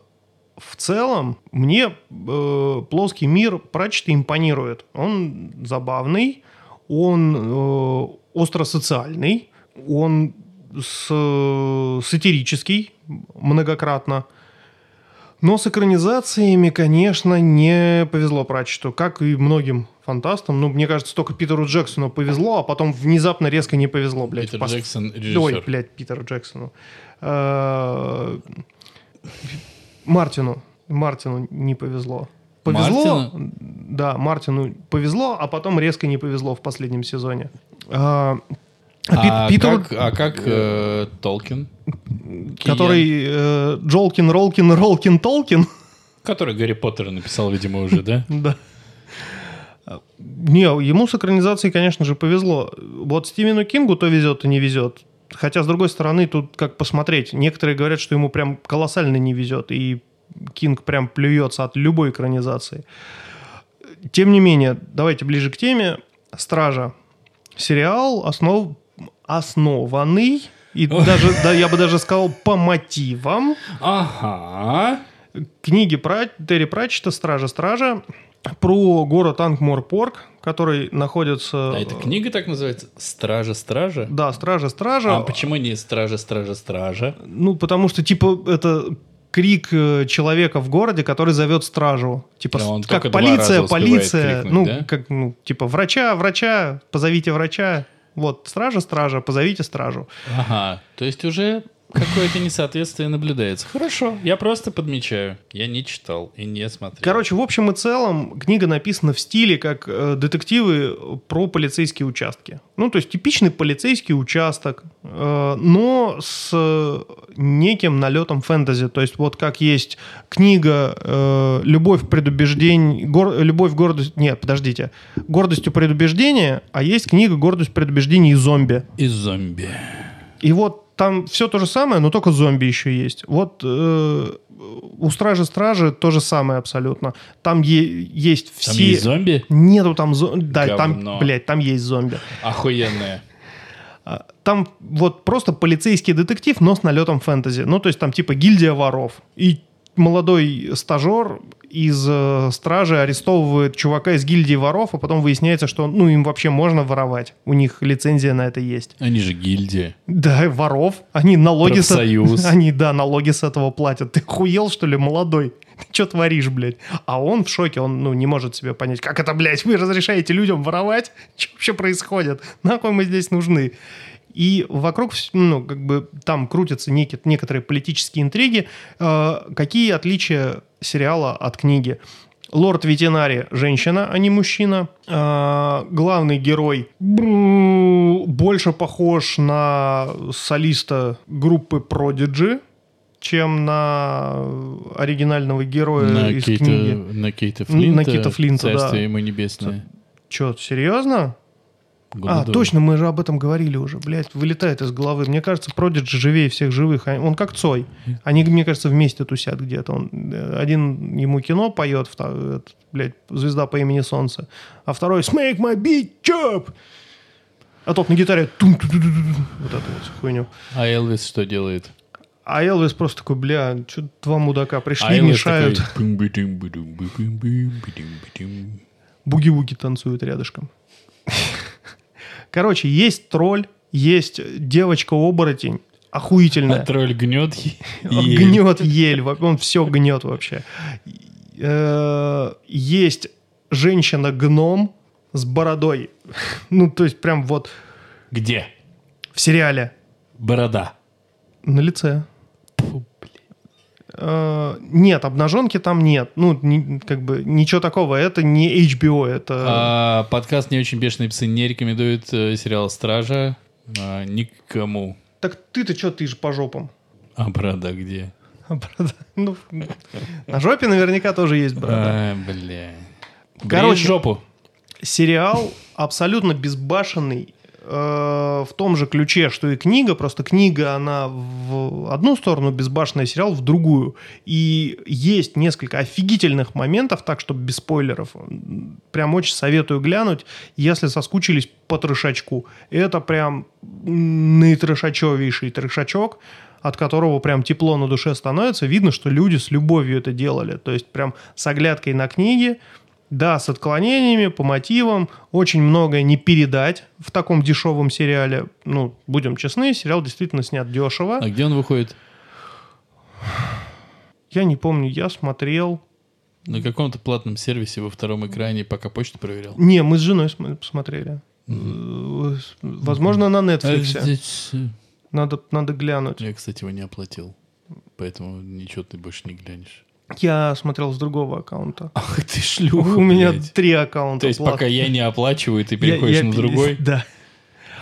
В целом, мне э, плоский мир Пратчета импонирует. Он забавный, он э, остросоциальный, он с- сатирический многократно. Но с экранизациями, конечно, не повезло Пратчету, как и многим фантастам. Ну, мне кажется, только Питеру Джексону повезло, а потом внезапно резко не повезло, блядь. Питер пос- Джексон, Ой, режиссер. блядь, Питеру Джексону. Э, Мартину. Мартину не повезло. Повезло, да, Мартину повезло, а потом резко не повезло в последнем сезоне. А, а Пит- А Питеру- как, а как э, Толкин? который э, Джолкин, Ролкин, Ролкин, Толкин. Который Гарри Поттера написал, видимо, уже, да? Да. Не, ему с экранизацией, конечно же, повезло. Вот Стивену Кингу то везет, то не везет. Хотя, с другой стороны, тут как посмотреть. Некоторые говорят, что ему прям колоссально не везет, и Кинг прям плюется от любой экранизации. Тем не менее, давайте ближе к теме. «Стража». Сериал основ... основанный, и даже, да, я бы даже сказал, по мотивам Ага. книги про Терри Пратчета «Стража, стража» про город Ангмор-Порк, который находится... А эта книга так называется? Стража-стража? Да, «Стража, стража». А почему не стража-стража-стража? Ну, потому что, типа, это крик э, человека в городе, который зовет стражу. Типа, Да, он как полиция, полиция. крикнуть, ну, да? как, ну, типа, врача, врача, позовите врача. Вот, стража, стража, позовите стражу. Ага. То есть уже какое-то несоответствие наблюдается. Хорошо, я просто подмечаю. Я не читал и не смотрел. Короче, в общем и целом, книга написана в стиле, как э, детективы про полицейские участки. Ну, то есть типичный полицейский участок, э, но с э, неким налетом фэнтези. То есть вот как есть книга э, «Любовь, предубеждение...» гор- «Любовь, гордость...» Нет, подождите. «Гордостью предубеждения», а есть книга «Гордость, предубеждение и зомби». И зомби. И вот там все то же самое, но только зомби еще есть. Вот э, у Стражи Стражи то же самое абсолютно. Там е- есть все... Там есть зомби? Нету там зомби. Да, Говно. там, блядь, там есть зомби. Охуенная. А, Там вот просто полицейский детектив, но с налетом фэнтези. Ну, то есть там типа гильдия воров. И молодой стажер из э, стражи арестовывает чувака из гильдии воров, а потом выясняется, что ну, им вообще можно воровать. У них лицензия на это есть. Они же гильдия. Да, воров. Они налоги с... Профсоюз. Они, да, налоги с этого платят. Ты хуел, что ли, молодой? Ты что творишь, блядь? А он в шоке, он, ну, не может себе понять, как это, блядь, вы разрешаете людям воровать? Что вообще происходит? Нахуй мы здесь нужны? И вокруг, ну, как бы там крутятся неки- некоторые политические интриги. Э, какие отличия сериала от книги? Лорд Ветенари – женщина, а не мужчина. А, главный герой больше похож на солиста группы Prodigy, чем на оригинального героя На из Кейта, книги. на Кейта На Флинта. Кейта Флинта, да. Царствие ему небесное. Че, серьезно? А, точно, мы же об этом говорили уже. Блядь, вылетает из головы. Мне кажется, Продиджи живее всех живых. А- Он как Цой. Они, мне кажется, вместе тусят где-то. Он, э, один ему кино поет, второй, блядь, звезда по имени Солнце. А второй «Smake my beat chop!» А тот на гитаре тум ту вот эту вот хуйню. А Элвис что делает? А Элвис просто такой, бля, что два мудака пришли, А мешают. Буги-вуги танцуют рядышком. Короче, есть тролль, есть девочка-оборотень, А охуительная. тролль гнет ель. гнет ель, он все гнет вообще. Э, Есть женщина-гном с бородой. Ну, то есть прям вот Где? в сериале Борода. на лице. Э, нет, обнаженки там нет. Ну, ни- как бы ничего такого. Это не HBO, это... А, подкаст «Не очень бешеные псы» не рекомендует э, сериал «Стража» а, никому. Так ты-то что, ты же по жопам. А борода где? А борода? Ну, на жопе наверняка тоже есть борода. А, бля. Короче. Жопу. Сериал абсолютно безбашенный в том же ключе, что и книга, просто книга, она в одну сторону безбашенный сериал в другую. И есть несколько офигительных моментов, так что без спойлеров. Прям очень советую глянуть, если соскучились по трешачку. Это прям наитрешачевейший трешачок, от которого прям тепло на душе становится. Видно, что люди с любовью это делали. То есть прям с оглядкой на книги, да, с отклонениями, по мотивам. Очень многое не передать в таком дешевом сериале. Ну, будем честны, сериал действительно снят дешево. А где он выходит? Я не помню, я смотрел... На каком-то платном сервисе во втором экране, пока почту проверял. Не, мы с женой см- посмотрели. Э, Возможно, на Netflix. А, Надо, надо глянуть. Я, кстати, его не оплатил. Поэтому ничего ты больше не глянешь. Я смотрел с другого аккаунта. Ах ты шлюха, У меня блядь. три аккаунта. То есть платных. пока я не оплачиваю, ты Я- переходишь я на перес- другой? Да.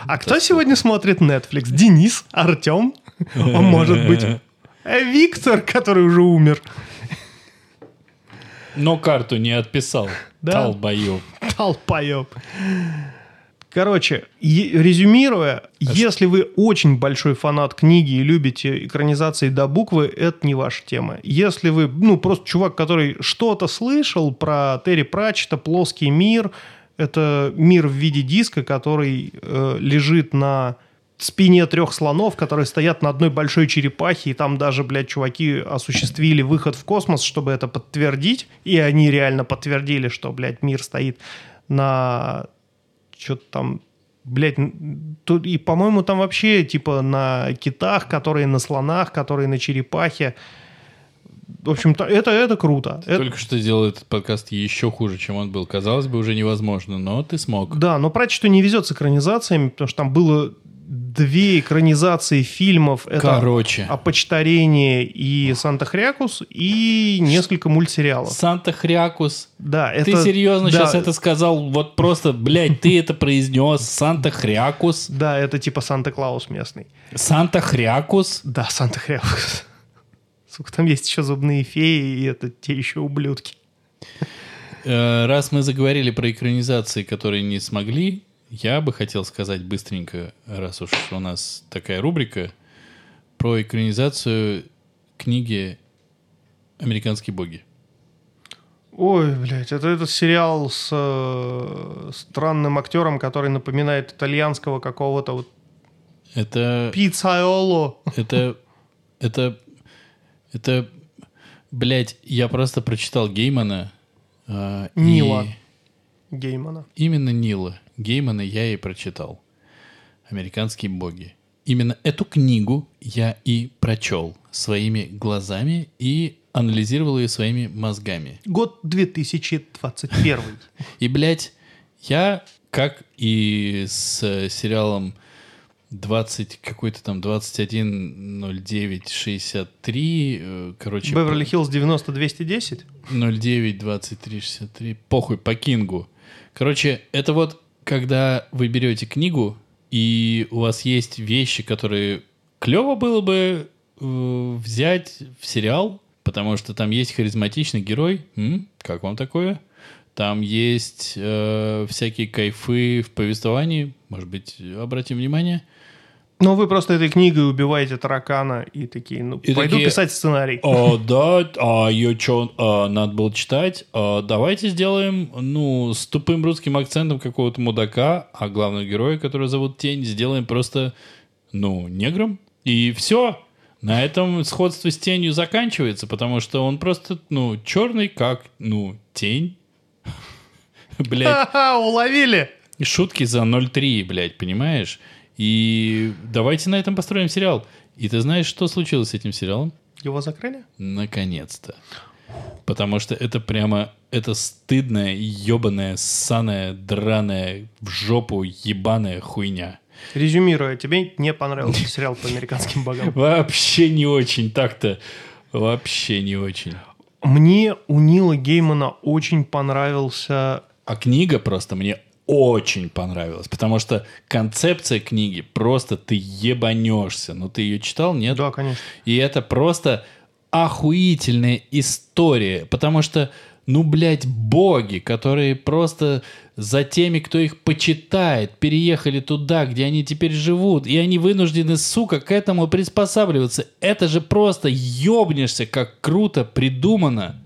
А кто сегодня смотрит Netflix? Денис? Артем? А может быть, э, Виктор, который уже умер? Но карту не отписал. Да. Долбоёб. Толпоеб. Короче, резюмируя, А если вы очень большой фанат книги и любите экранизации до буквы, это не ваша тема. Если вы, ну, просто чувак, который что-то слышал про Терри Пратчета, плоский мир, это мир в виде диска, который э, лежит на спине трех слонов, которые стоят на одной большой черепахе, и там даже, блядь, чуваки осуществили выход в космос, чтобы это подтвердить, и они реально подтвердили, что, блядь, мир стоит на что-то там, блядь, н- тут, и, по-моему, там вообще, типа, на китах, которые на слонах, которые на черепахе. В общем-то, это, это круто. Это- Только что сделал этот подкаст еще хуже, чем он был. Казалось бы, уже невозможно, но ты смог. Да, но Пратчету не везет с экранизациями, потому что там было две экранизации фильмов. Это Короче. «Опочтарение» и «Санта-Хрякус», и несколько мультсериалов. Санта-Хрякус. Да, это... Ты серьезно да, сейчас это сказал? Вот просто, блядь, ты это произнес. Санта-Хрякус. Да, это типа Санта-Клаус местный. Санта-Хрякус. Да, Санта-Хрякус. Сука, там есть еще зубные феи, и это те еще ублюдки. Э, Раз мы заговорили про экранизации, которые не смогли, я бы хотел сказать быстренько, раз уж у нас такая рубрика, про экранизацию книги «Американские боги». Ой, блядь, это этот сериал с э, странным актером, который напоминает итальянского какого-то вот Это... пиццайоло. Это... Это... Это... Блять, я просто прочитал Геймана. и Нила. Геймана. Именно Нила Геймана я и прочитал. «Американские боги». Именно эту книгу я и прочел своими глазами и анализировал ее своими мозгами. Год 2021. И, блядь, я, как и с сериалом 20, какой-то там 210963, э, короче... Беверли-Хиллз 90-210? 09, 23, 63. Похуй, по Кингу. Короче, это вот когда вы берете книгу, и у вас есть вещи, которые клево было бы э, взять в сериал, потому что там есть харизматичный герой. М? Как вам такое? Там есть э, всякие кайфы в повествовании. Может быть, обратим внимание. Ну, вы просто этой книгой убиваете таракана и такие, ну, И пойду такие, писать сценарий. А, да, а ее что, надо было читать? А, давайте сделаем, ну, с тупым русским акцентом какого-то мудака, а главного героя, который зовут Тень, сделаем просто, ну, негром. И все. На этом сходство с Тенью заканчивается, потому что он просто, ну, черный, как, ну, тень. Ха-ха, уловили! Шутки за 0,3, блядь, понимаешь? И давайте на этом построим сериал. И ты знаешь, что случилось с этим сериалом? Его закрыли? Наконец-то. Потому что это прямо, это стыдная, ебаная, ссаная, драная, в жопу ебаная хуйня. Резюмируя, тебе не понравился сериал по американским богам? Вообще не очень так-то. Вообще не очень. Мне у Нила Геймана очень понравился... А книга просто мне очень понравилась, потому что концепция книги просто ты ебанешься. Ну, ты ее читал, нет? Да, конечно. И это просто охуительная история, потому что, ну, блядь, боги, которые просто за теми, кто их почитает, переехали туда, где они теперь живут, и они вынуждены, сука, к этому приспосабливаться. Это же просто ёбнешься, как круто придумано.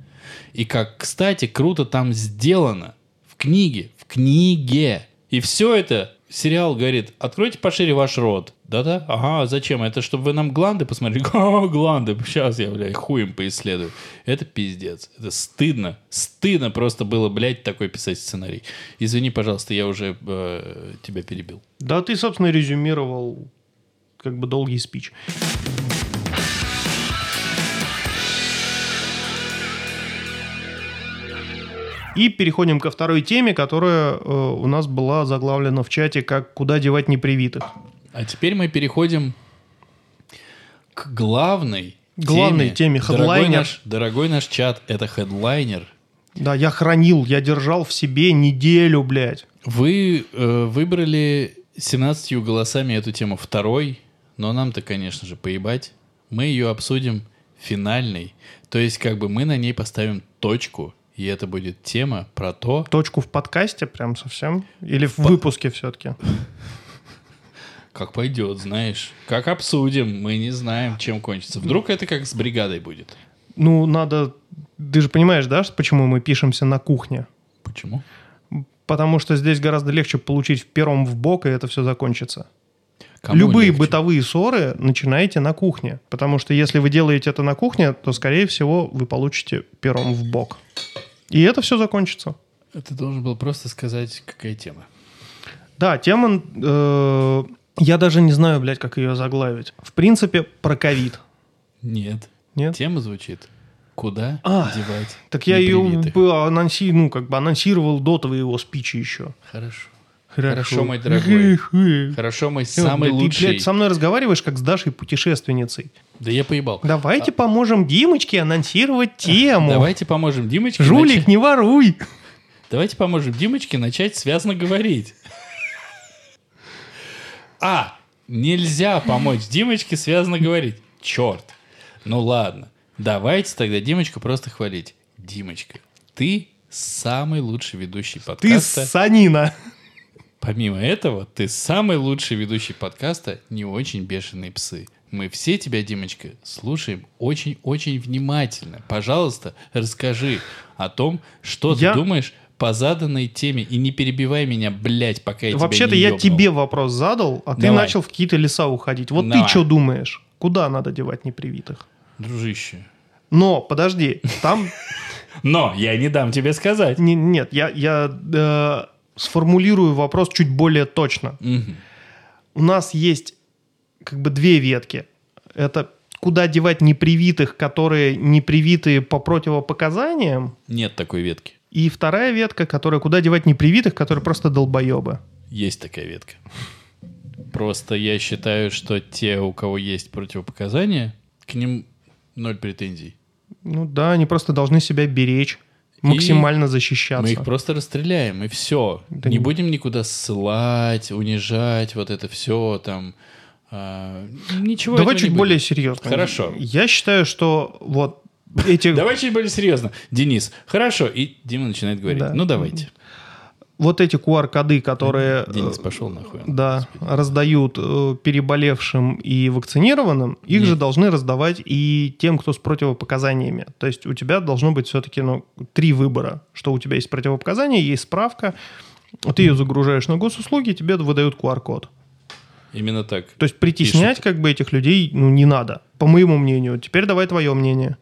И как, кстати, круто там сделано. В книге. Книге. И все это сериал говорит, откройте пошире ваш рот. Да-да? Ага, зачем? Это чтобы вы нам гланды посмотрели? Ага, гланды. Сейчас я, блядь, хуем поисследую. Это пиздец. Это стыдно. Стыдно просто было, блядь, такой писать сценарий. Извини, пожалуйста, я уже э, тебя перебил. Да, ты, собственно, резюмировал как бы долгий спич. И переходим ко второй теме, которая э, у нас была заглавлена в чате как «Куда девать непривитых?». А теперь мы переходим к главной Главной теме, Дорогой хедлайнер. наш, дорогой наш чат, это хедлайнер. Да, я хранил, я держал в себе неделю, блядь. Вы э, выбрали 17 голосами эту тему второй, но нам-то, конечно же, поебать. Мы ее обсудим финальной. То есть, как бы мы на ней поставим точку, и это будет тема про то, Точку в подкасте прям совсем? Или в выпуске все-таки? как пойдет, знаешь. Как обсудим, мы не знаем, чем кончится. Вдруг это как с бригадой будет. Ну, надо... Ты же понимаешь, да, почему мы пишемся на кухне? Почему? Потому что здесь гораздо легче получить первом в бок, и это все закончится. Кому Любые легче? бытовые ссоры начинаете на кухне. Потому что если вы делаете это на кухне, то, скорее всего, вы получите пером в бок. И это все закончится. Ты должен был просто сказать, какая тема. Да, тема... э, я даже не знаю, блядь, как ее заглавить. В принципе, про ковид. Нет. Нет? Тема звучит. Куда А, девать Так я ее анонси... ну, как бы анонсировал до твоего спича еще. Хорошо. Хорошо, мой дорогой. Хорошо, мой Ты, самый Ты, лучший. блядь, со мной разговариваешь, как с Дашей путешественницей. Да я поебал. Давайте поможем Димочке анонсировать тему. Давайте поможем Димочке. Жулик, начать- не воруй. Давайте поможем Димочке начать связно говорить. А, нельзя помочь Димочке связно говорить. Черт. Ну ладно. Давайте тогда Димочку просто хвалить. Димочка, ты самый лучший ведущий Ты подкаста. санина. Помимо этого, ты самый лучший ведущий подкаста «Не очень бешеные псы». Мы все тебя, Димочка, слушаем очень-очень внимательно. Пожалуйста, расскажи о том, что Я- ты думаешь по заданной теме. И не перебивай меня, блядь, пока я Вообще-то я ёбнул. тебе вопрос задал, а ты Давай. начал в какие-то леса уходить. Вот Давай. ты что думаешь? Куда надо девать непривитых? Дружище. Но, подожди, там... Но я не дам тебе сказать. не- Нет, я, я э, сформулирую вопрос чуть более точно. Мгм. У нас есть как бы две ветки. Это куда девать непривитых, которые непривитые по противопоказаниям, Нет такой ветки. и вторая ветка, которая куда девать непривитых, которые просто долбоебы. Есть такая ветка. Просто я считаю, что те, у кого есть противопоказания, к ним ноль претензий. Ну да, они просто должны себя беречь, максимально защищаться. Мы их просто расстреляем, и все. Да не не- будем никуда ссылать, унижать, вот это все там. а, ничего Давай чуть более серьезно. Хорошо. Я считаю, что вот эти, Давай чуть более серьезно. Денис, хорошо. И Дима начинает говорить. Да. Ну, давайте. Вот эти QR-коды, которые Денис э, пошел нахуй. да, раздают э, переболевшим и вакцинированным, их Нет. же должны раздавать и тем, кто с противопоказаниями. То есть у тебя должно быть все-таки ну, три выбора. Что у тебя есть противопоказания, есть справка, ты ее загружаешь на госуслуги, тебе выдают QR-код. Именно так. То есть притеснять Пишут. как бы этих людей ну, не надо, по моему мнению. Теперь давай твое мнение.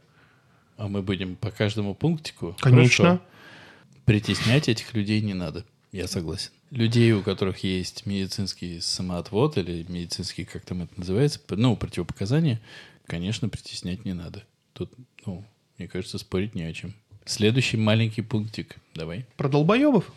А мы будем по каждому пунктику. Конечно. Хорошо. Притеснять этих людей не надо. Я согласен. Людей, у которых есть медицинский самоотвод или медицинский, как там это называется, ну, противопоказания, конечно, притеснять не надо. Тут, ну, мне кажется, спорить не о чем. Следующий маленький пунктик. Давай. Про долбоебов?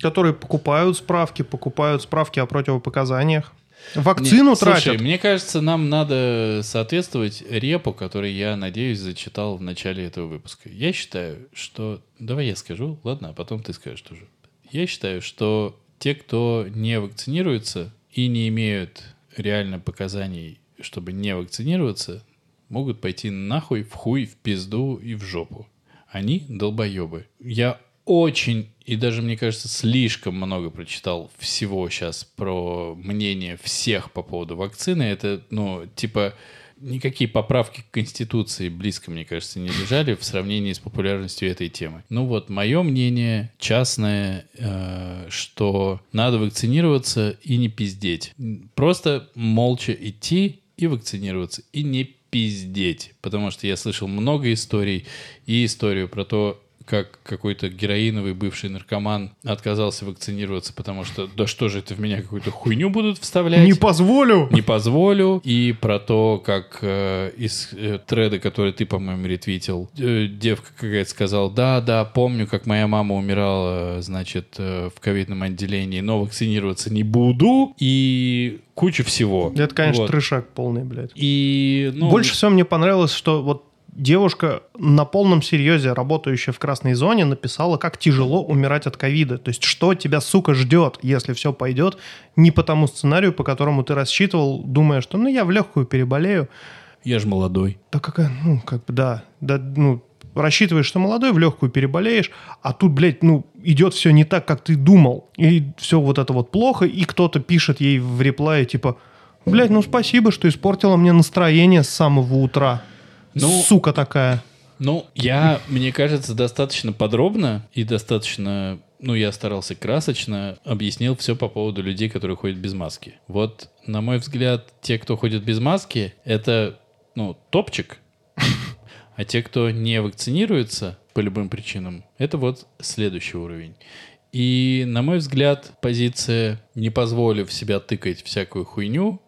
Которые покупают справки, покупают справки о противопоказаниях. Вакцину Не, тратят. Слушай, мне кажется, нам надо соответствовать репу, который я, надеюсь, зачитал в начале этого выпуска. Я считаю, что... Давай я скажу, ладно, а потом ты скажешь тоже. Я считаю, что те, кто не вакцинируется и не имеют реально показаний, чтобы не вакцинироваться, могут пойти нахуй, в хуй, в пизду и в жопу. Они долбоебы. Я очень и даже, мне кажется, слишком много прочитал всего сейчас про мнение всех по поводу вакцины. Это, ну, типа, никакие поправки к Конституции близко, мне кажется, не лежали в сравнении с популярностью этой темы. Ну вот, мое мнение частное, э, что надо вакцинироваться и не пиздеть. Просто молча идти и вакцинироваться, и не пиздеть. Потому что я слышал много историй, и историю про то, как какой-то героиновый бывший наркоман отказался вакцинироваться, потому что да что же это в меня какую-то хуйню будут вставлять? Не позволю. Не позволю. И про то, как э, из э, треда, который ты, по-моему, ретвитил, э, девка какая-то сказала, да, да, помню, как моя мама умирала, значит, э, в ковидном отделении, но вакцинироваться не буду. И куча всего. Это, конечно, Вот. трешак полный, блядь. И, ну, Больше всего мне понравилось, что вот девушка на полном серьезе, работающая в красной зоне, написала, как тяжело умирать от ковида. То есть, что тебя, сука, ждет, если все пойдет не по тому сценарию, по которому ты рассчитывал, думая, что ну я в легкую переболею. я же молодой. Да какая, ну, как бы, да, да, ну, рассчитываешь, что молодой, в легкую переболеешь, а тут, блядь, ну, идет все не так, как ты думал. И все вот это вот плохо, и кто-то пишет ей в реплае, типа, блядь, ну спасибо, что испортила мне настроение с самого утра. Ну, Сука такая. Ну, я, мне кажется, достаточно подробно и достаточно, ну, я старался красочно, объяснил все по поводу людей, которые ходят без маски. Вот, на мой взгляд, те, кто ходит без маски, это, ну, топчик. А те, кто не вакцинируется по любым причинам, это вот следующий уровень. И, на мой взгляд, позиция «не позволив себя тыкать всякую хуйню»,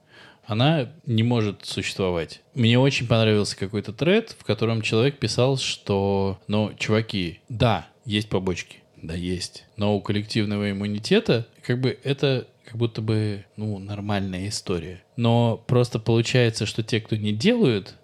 она не может существовать. Мне очень понравился какой-то тред, в котором человек писал, что, ну, чуваки, да, есть побочки, да, есть, но у коллективного иммунитета как бы это как будто бы, ну, нормальная история. Но просто получается, что те, кто не делают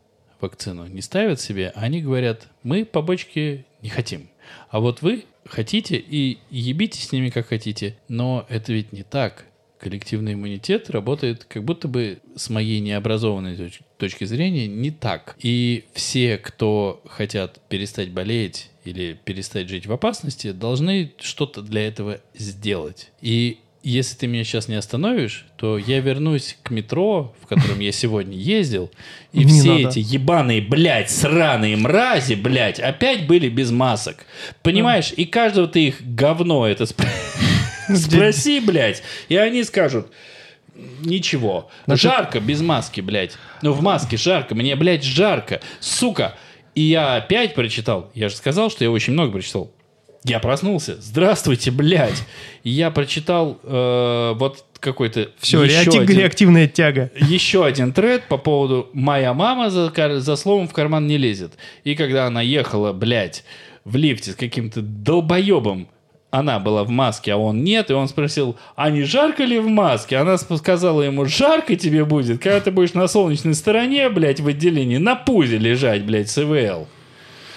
вакцину, не ставят себе, они говорят, мы побочки не хотим. А вот вы хотите и ебите с ними как хотите. Но это ведь не так. Коллективный иммунитет работает как будто бы с моей необразованной точ- точки зрения не так. И все, кто хотят перестать болеть или перестать жить в опасности, должны что-то для этого сделать. И если ты меня сейчас не остановишь, то я вернусь к метро, в котором я сегодня ездил, и Не все надо. эти ебаные, блядь, сраные мрази, блядь, опять были без масок. Понимаешь? И каждого ты их говно это спроси, блядь, и они скажут, ничего. Значит- Жарко без маски, блядь. Ну, в маске жарко, мне, блядь, жарко. Сука. И я опять прочитал. Я же сказал, что я очень много прочитал. Я проснулся. Здравствуйте, блядь. И я прочитал э, вот какой-то... Все, один- реактивная тяга. еще один тред по поводу «моя мама за, за словом в карман не лезет». И когда она ехала, блядь, в лифте с каким-то долбоебом, она была в маске, а он нет, и он спросил, а не жарко ли в маске? Она сказала ему, жарко тебе будет, когда ты будешь на солнечной стороне, блядь, в отделении, на пузе лежать, блядь, с ИВЛ.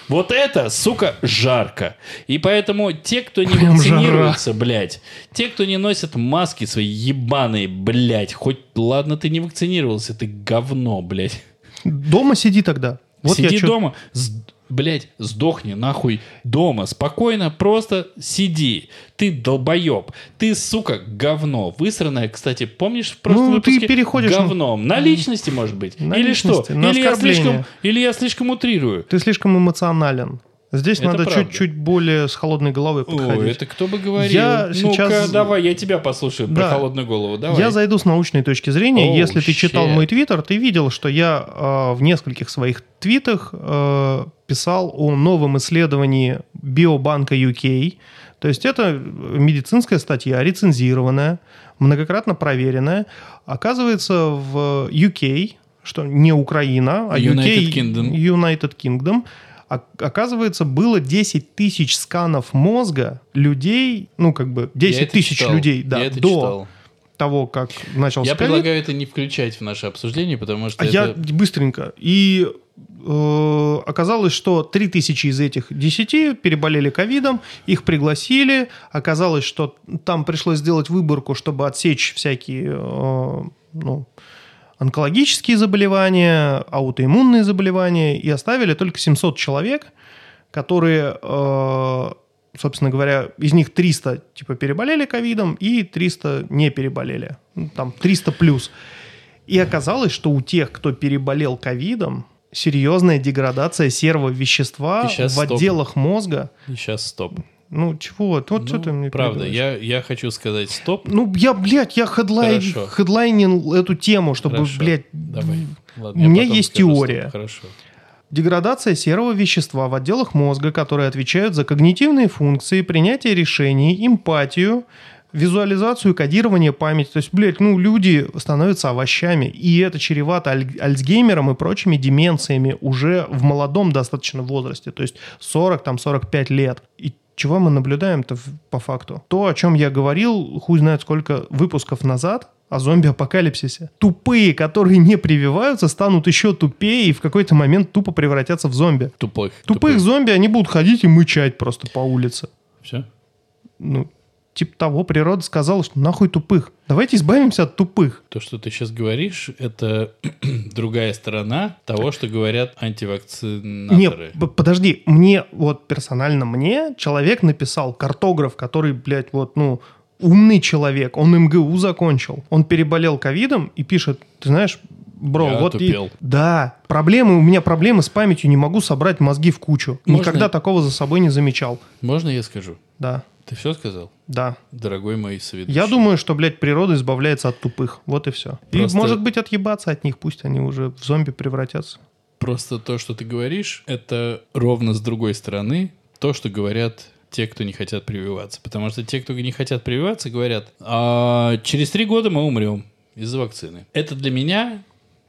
Вот это, сука, жарко. И поэтому те, кто не Прям вакцинируются, блядь, те, кто не носят маски свои ебаные, блядь, хоть, ладно, ты не вакцинировался, ты говно, блядь. Дома сиди тогда. Вот Сиди я чё- дома, с- блядь, сдохни нахуй дома, спокойно, просто сиди. Ты долбоеб, ты, сука, говно. Высранное, кстати, помнишь в прошлом Ну, ты выпуске? переходишь на- Говном. На личности, может быть? На Или что? личности, на Или я, слишком, или я слишком утрирую? Ты слишком эмоционален. Здесь Это надо чуть-чуть более с холодной головой подходить. Ой, это кто бы говорил? Я Ну-ка, сейчас- давай, я тебя послушаю про Да. холодную голову. Давай. Я зайду с научной точки зрения. Оу, Если ты читал мой твиттер, ты видел, что я э, в нескольких своих твитах э, писал о новом исследовании Биобанка UK. То есть это медицинская статья, рецензированная, многократно проверенная. Оказывается, в UK, что не Украина, а UK, United Kingdom. United Kingdom, о- оказывается, было 10 тысяч сканов мозга людей, ну, как бы 10 Я это тысяч читал. людей, да, Я это до читал. того, как начался Я ковид. предлагаю это не включать в наше обсуждение, потому что А это... я быстренько. И э, оказалось, что 3000 из этих 10 переболели ковидом, их пригласили. Оказалось, что там пришлось сделать выборку, чтобы отсечь всякие э, ну, онкологические заболевания, аутоиммунные заболевания, и оставили только 700 человек, которые, э, собственно говоря, из них 300 типа переболели ковидом и 300 не переболели. Ну, Там 300 плюс. И оказалось, что у тех, кто переболел ковидом, серьезная деградация серого вещества в стоп. отделах мозга. Сейчас стоп. Ну, чего? Вот Ну, что ты мне правда, я, я хочу сказать стоп. Ну, я, блядь, я хедлайн, хедлайнил эту тему, чтобы, Хорошо. блядь, Давай. Ладно, У меня есть скажу, стоп. теория. Хорошо. Деградация серого вещества в отделах мозга, которые отвечают за когнитивные функции, принятие решений, эмпатию, визуализацию, кодирование памяти. То есть, блядь, ну, люди становятся овощами. И это чревато аль- Альцгеймером и прочими деменциями уже в молодом достаточно возрасте. То есть 40, там, 45 лет. И чего мы наблюдаем-то по факту? То, о чем я говорил, хуй знает сколько выпусков назад, о зомби-апокалипсисе. Тупые, которые не прививаются, станут еще тупее и в какой-то момент тупо превратятся в зомби. Тупых. Тупых зомби, они будут ходить и мычать просто по улице. Все? Ну, типа того, природа сказала, что нахуй тупых. Давайте избавимся от тупых. То, что ты сейчас говоришь, это другая сторона того, что говорят антивакцинаторы. Не, подожди, мне, вот персонально мне человек написал, картограф, который, блядь, вот, ну, умный человек, он МГУ закончил, он переболел ковидом и пишет, ты знаешь, бро, Я вот... и- тупел. да, проблемы, у меня проблемы с памятью, не могу собрать мозги в кучу. Можно- Никогда такого за собой не замечал. Можно я скажу? Да, Ты все сказал? да. Дорогой мой соведущий. Я думаю, что, блядь, природа избавляется от тупых. Вот и все. Просто- И, может быть, отъебаться от них, пусть они уже в зомби превратятся. Просто то, что ты говоришь, это ровно с другой стороны то, что говорят те, кто не хотят прививаться. Потому что те, кто не хотят прививаться, говорят, а через три года мы умрем из-за вакцины. Это для меня,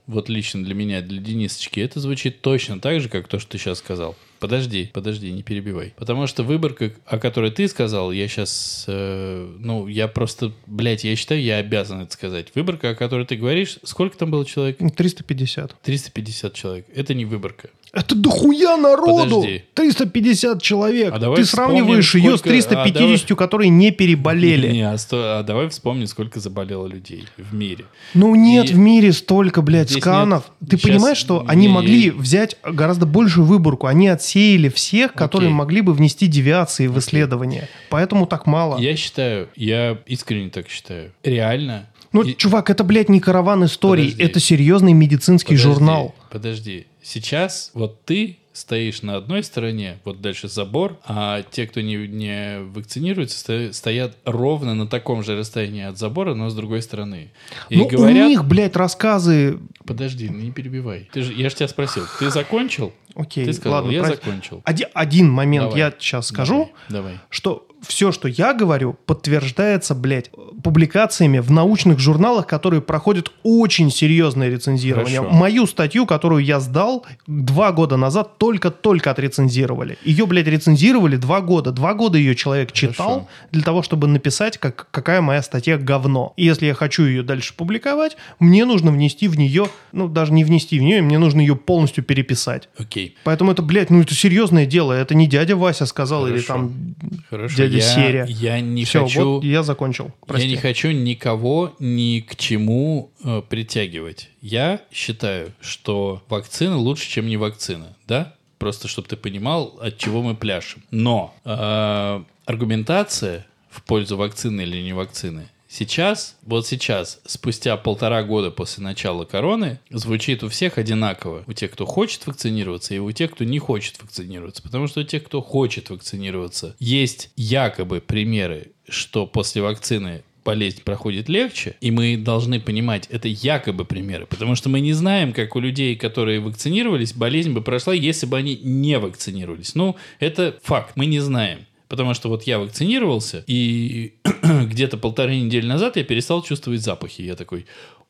вот лично для меня, для Денисочки, это звучит точно так же, как то, что ты сейчас сказал. Подожди, подожди, не перебивай. Потому что выборка, о которой ты сказал, я сейчас, ну, я просто, блядь, я считаю, я обязан это сказать. Выборка, о которой ты говоришь, сколько там было человек? Ну, 350. 350 человек. Это не выборка. Это дохуя народу! Подожди. 350 человек! А давай Ты сравниваешь вспомним, ее с сколько- 350, а которые не переболели. Не, а, сто- а давай вспомним, сколько заболело людей в мире. Ну нет И в мире столько, блядь, здесь сканов. нет- Ты сейчас понимаешь, что они не- могли взять гораздо большую выборку. Они отсеяли всех, которые Окей. могли бы внести девиации в исследование. Поэтому так мало. Я считаю, я искренне так считаю. Реально. Ну, и- чувак, это, блядь, не караван историй. Подожди. Это серьезный медицинский подожди, журнал. Подожди. Сейчас вот ты стоишь на одной стороне, вот дальше забор, а те, кто не, не вакцинируется, сто- стоят ровно на таком же расстоянии от забора, но с другой стороны. И Ну, говорят... у них, блядь, рассказы... Подожди, ну не перебивай. Ты же, я же тебя спросил, ты закончил? Окей, ты сказал, ладно, я про- закончил. Один, один момент Давай. я сейчас скажу. Давай. давай. что все, что я говорю, подтверждается, блядь, публикациями в научных журналах, которые проходят очень серьезное рецензирование. Хорошо. Мою статью, которую я сдал два года назад, только-только отрецензировали. Ее, блядь, рецензировали два года. Два года ее человек читал Хорошо. для того, чтобы написать, как, какая моя статья говно. И если я хочу ее дальше публиковать, мне нужно внести в нее, ну, даже не внести в нее, мне нужно ее полностью переписать. Окей. Поэтому это, блядь, ну это серьезное дело. Это не дядя Вася сказал или Хорошо. там Хорошо. дядя я, Серия. Я не Все, хочу... вот я закончил. Прости. Я не хочу никого ни к чему э, притягивать. Я считаю, что вакцина лучше, чем не вакцина, да? Просто чтобы ты понимал, от чего мы пляшем. Но э, аргументация в пользу вакцины или не вакцины сейчас, вот сейчас, спустя полтора года после начала короны, звучит у всех одинаково. У тех, кто хочет вакцинироваться, и у тех, кто не хочет вакцинироваться. Потому что у тех, кто хочет вакцинироваться, есть якобы примеры, что после вакцины болезнь проходит легче, и мы должны понимать, это якобы примеры, потому что мы не знаем, как у людей, которые вакцинировались, болезнь бы прошла, если бы они не вакцинировались. Ну, это факт, мы не знаем. Потому что вот я вакцинировался, и где-то полторы недели назад я перестал чувствовать запахи. Я такой,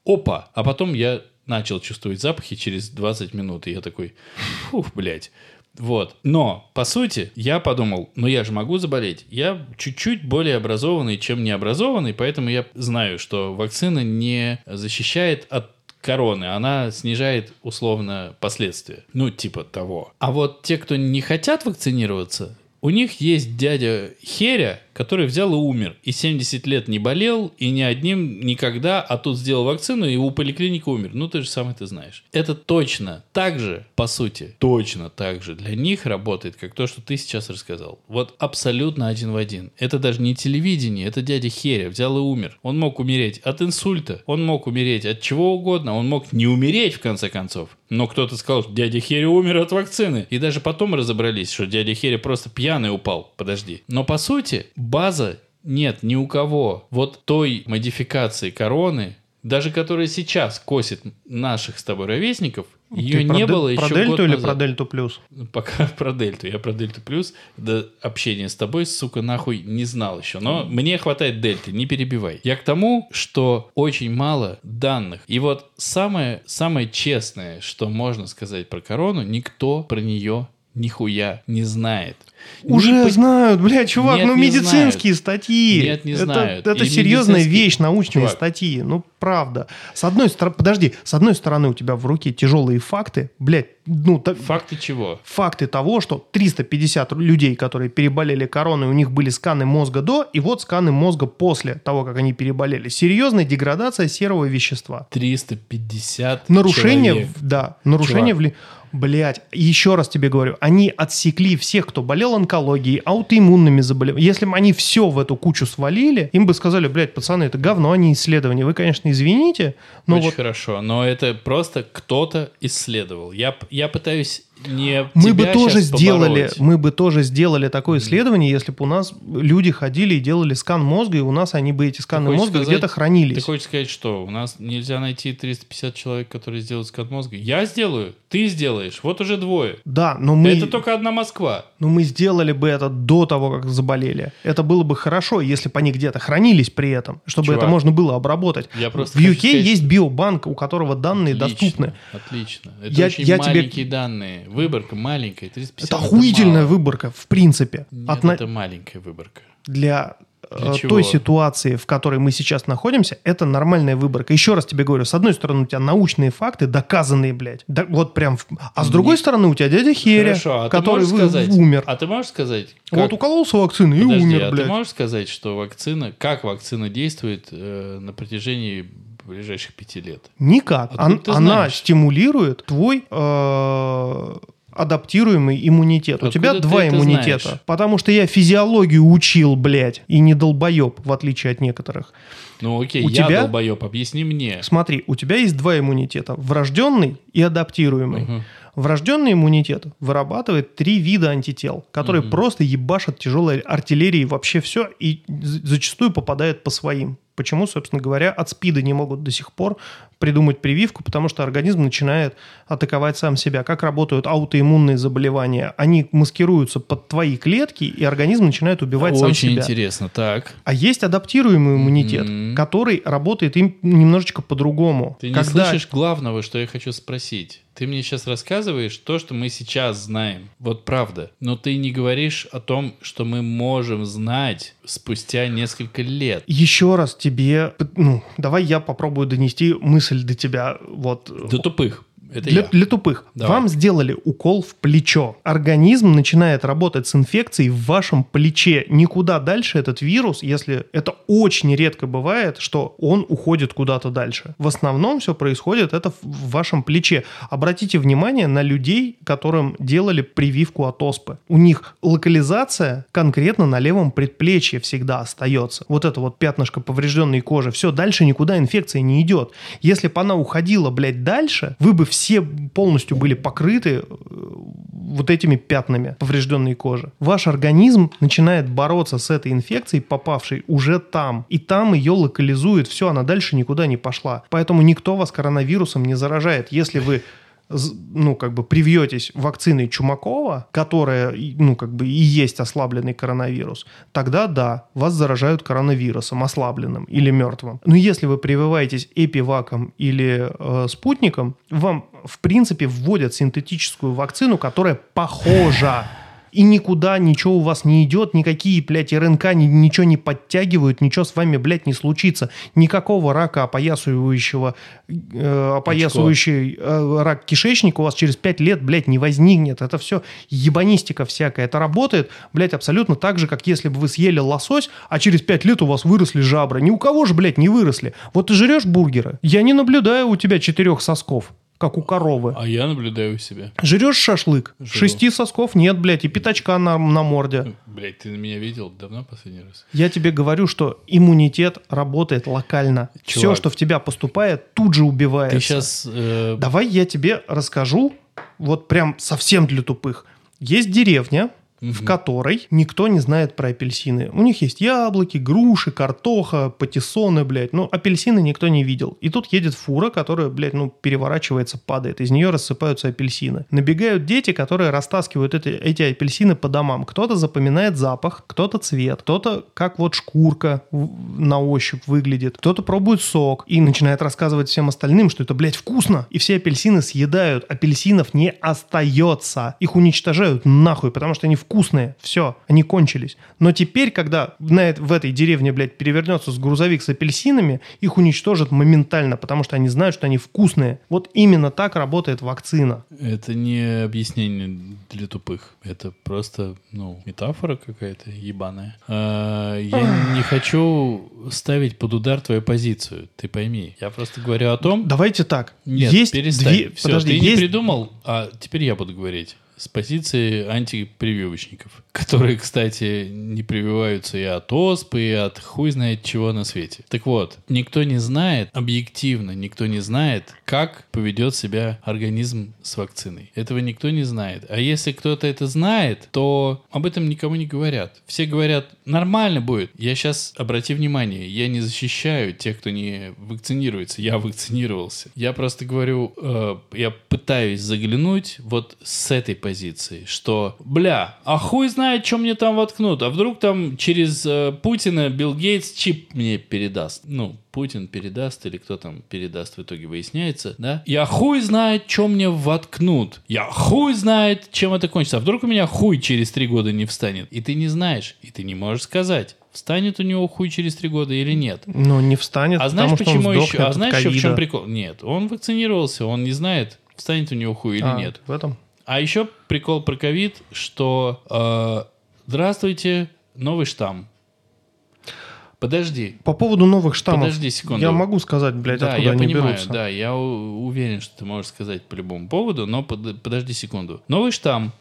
опа! А потом я начал чувствовать запахи через 20 минут, и я такой, фух, блядь. Вот. Но, по сути, я подумал, ну я же могу заболеть. Я чуть-чуть более образованный, чем необразованный, поэтому я знаю, что вакцина не защищает от короны, она снижает условно последствия. Ну, типа того. А вот те, кто не хотят вакцинироваться, у них есть дядя Херя, который взял и умер. И 70 лет не болел, и ни одним никогда, а тут сделал вакцину, и у поликлиники умер. Ну, ты же сам это знаешь. Это точно так же, по сути, точно так же для них работает, как то, что ты сейчас рассказал. Вот абсолютно один в один. Это даже не телевидение, это дядя Херя взял и умер. Он мог умереть от инсульта, он мог умереть от чего угодно, он мог не умереть, в конце концов. Но кто-то сказал, что дядя Херри умер от вакцины. И даже потом разобрались, что дядя Херри просто пьяный упал. Подожди. Но по сути, база нет ни у кого. Вот той модификации короны, даже которая сейчас косит наших с тобой ровесников, ее Ты не про, было про еще дельту год или назад. про дельту плюс? Пока про дельту. Я про дельту плюс до общения с тобой, сука, нахуй не знал еще. Но мне хватает дельты, не перебивай. Я к тому, что очень мало данных. И вот самое, самое честное, что можно сказать про корону, никто про нее нихуя не знает. Уже по- знают, блядь, чувак, Нет, ну не медицинские статьи. Нет, не это, знают. Это И серьезная медицинские- вещь, научные Чувак. статьи. Ну, правда. С одной стороны, подожди, с одной стороны у тебя в руке тяжелые факты, блядь, ну, Факты чего? факты того, что 350 людей, которые переболели короной, у них были сканы мозга до, и вот сканы мозга после того, как они переболели. Серьезная деградация серого вещества. 350 Нарушение, человек. да, нарушение в... Блять, еще раз тебе говорю, они отсекли всех, кто болел онкологией, аутоиммунными заболеваниями. Если бы они все в эту кучу свалили, им бы сказали, блядь, пацаны, это говно, а не исследования. Вы, конечно, извините, но Очень вот хорошо, но это просто кто-то исследовал. Я, я пытаюсь не мы бы тоже сделали, побороть. мы бы тоже сделали такое исследование, если бы у нас люди ходили и делали скан мозга, и у нас они бы эти сканы мозга сказать- где-то хранились. Ты хочешь сказать, что у нас нельзя найти 350 человек, которые сделают скан мозга? Я сделаю, ты сделаешь, вот уже двое. Да, но мы, Это только одна Москва. но мы сделали бы это до того, как заболели. Это было бы хорошо, если бы они где-то хранились при этом, чтобы Чувак, это можно было обработать. я просто В UK сказать, есть биобанк, у которого данные Отлично, доступны. Отлично. Это Я- очень я тебе- маленькие данные. Выборка маленькая. 350 Это охуительная мало. выборка, в принципе. Нет, Отно- это маленькая выборка. Для, Для э, чего? той ситуации, в которой мы сейчас находимся, это нормальная выборка. Еще раз тебе говорю, с одной стороны у тебя научные факты, доказанные, блядь. Да, вот прям. А с другой стороны у тебя дядя Херя, Хорошо, а который вы- сказать, умер. А ты можешь сказать, Вот как- укололся вакциной и Подожди, умер, а блядь. ты можешь сказать, что вакцина, как вакцина действует э, на протяжении ближайших пяти лет? Никак. Откуда Он- она стимулирует твой э, адаптируемый иммунитет. У Откуда тебя ты два иммунитета. знаешь? Потому что я физиологию учил, блядь, и не долбоеб, в отличие от некоторых. Ну окей, У я тебя- долбоеб, объясни мне. Смотри, у тебя есть два иммунитета. Врожденный и адаптируемый. Мгм. Врожденный иммунитет вырабатывает три вида антител, которые Мгм. просто ебашат тяжелой артиллерией вообще все и зачастую попадают по своим. Почему, собственно говоря, от СПИДа не могут до сих пор придумать прививку, потому что организм начинает атаковать сам себя. Как работают аутоиммунные заболевания? Они маскируются под твои клетки, и организм начинает убивать сам Очень себя. интересно. Так. А есть адаптируемый иммунитет, Мгм. который работает им немножечко по-другому. Ты не Когда- слышишь главного, что я хочу спросить. Ты мне сейчас рассказываешь то, что мы сейчас знаем. Вот правда. Но ты не говоришь о том, что мы можем знать спустя несколько лет. Еще раз тебе, ну, давай я попробую донести мысль до тебя. Вот До тупых. Это для, я. для тупых. Давай. Вам сделали укол в плечо. Организм начинает работать с инфекцией в вашем плече. Никуда дальше этот вирус, если это очень редко бывает, что он уходит куда-то дальше. В основном все происходит это в- вашем плече. Обратите внимание на людей, которым делали прививку от оспы. У них локализация конкретно на левом предплечье всегда остается. Вот это вот пятнышко поврежденной кожи. Все, дальше никуда инфекция не идет. Если бы она уходила, блядь, дальше, вы бы все полностью были покрыты э, вот этими пятнами поврежденной кожи. Ваш организм начинает бороться с этой инфекцией, попавшей уже там. И там ее локализует. Все, она дальше никуда не пошла. Поэтому никто вас коронавирусом не заражает. Если вы ну, как бы привьетесь вакциной Чумакова, которая, ну, как бы и есть ослабленный коронавирус, тогда да, вас заражают коронавирусом, ослабленным или мертвым. Но если вы прививаетесь эпиваком или э, спутником, вам, в принципе, вводят синтетическую вакцину, которая похожа и никуда ничего у вас не идет, никакие, блядь, РНК ни- ничего не подтягивают, ничего с вами, блядь, не случится. Никакого рака опоясывающего, э, опоясывающий э, рак кишечника у вас через 5 лет, блядь, не возникнет. Это все ебанистика всякая. Это работает, блядь, абсолютно так же, как если бы вы съели лосось, а через 5 лет у вас выросли жабры. Ни у кого же, блядь, не выросли. Вот ты жрешь бургеры, я не наблюдаю у тебя четырех сосков, как у коровы. А я наблюдаю себя. Жрешь шашлык, Жру. шести сосков нет, блядь, и пятачка на, на морде. Блять, ты на меня видел давно последний раз? Я тебе говорю, что иммунитет работает локально. Все, Чувак. что в тебя поступает, тут же убивается. Ты сейчас... Давай я тебе расскажу, вот прям совсем для тупых. Есть деревня, в которой никто не знает про апельсины. У них есть яблоки, груши, картоха, патиссоны, блядь. Но апельсины никто не видел. И тут едет фура, которая, блядь, ну, переворачивается, падает. Из нее рассыпаются апельсины. Набегают дети, которые растаскивают эти, эти апельсины по домам. Кто-то запоминает запах, кто-то цвет, кто-то как вот шкурка на ощупь выглядит, кто-то пробует сок и начинает рассказывать всем остальным, что это, блядь, вкусно. И все апельсины съедают. Апельсинов не остается. Их уничтожают нахуй, потому что они вкусные. Все, они кончились. Но теперь, когда на, в этой деревне, блядь, перевернется с грузовик с апельсинами, их уничтожат моментально, потому что они знают, что они вкусные. Вот именно так работает вакцина. Это не объяснение для тупых. Это просто, ну, метафора какая-то ебаная. А, я не хочу ставить под удар твою позицию. Ты пойми. Я просто говорю о том... Давайте так. Нет, есть перестань. две... Все, Подожди, ты не есть придумал, а теперь я буду говорить. С позиции антипрививочников, которые, кстати, не прививаются и от оспы, и от хуй знает чего на свете. Так вот, никто не знает, объективно никто не знает, как поведет себя организм с вакциной. Этого никто не знает. А если кто-то это знает, то об этом никому не говорят. Все говорят, нормально будет. Я сейчас, обрати внимание, я не защищаю тех, кто не вакцинируется. Я вакцинировался. Я просто говорю, э, я пытаюсь заглянуть вот с этой позиции, что, бля, а хуй знает, что мне там воткнут. А вдруг там через э, Путина Билл Гейтс чип мне передаст. Ну, Путин передаст или кто там передаст, в итоге выясняется, да? Я хуй знает, что мне воткнут. Я хуй знает, чем это кончится. А вдруг у меня хуй через три года не встанет? И ты не знаешь, и ты не можешь сказать, встанет у него хуй через три года или нет. Но не встанет, А знаешь, потому почему еще? А знаешь еще в чем прикол? Нет, он вакцинировался, он не знает, встанет у него хуй или А, нет. В этом? А еще прикол про ковид, что э, здравствуйте, новый штамм. Подожди. По поводу новых штаммов. Подожди секунду. Я могу сказать, блядь, да, откуда я они понимаю, берутся. да, я уверен, что ты можешь сказать по любому поводу, но под- подожди секунду. Новый штамм.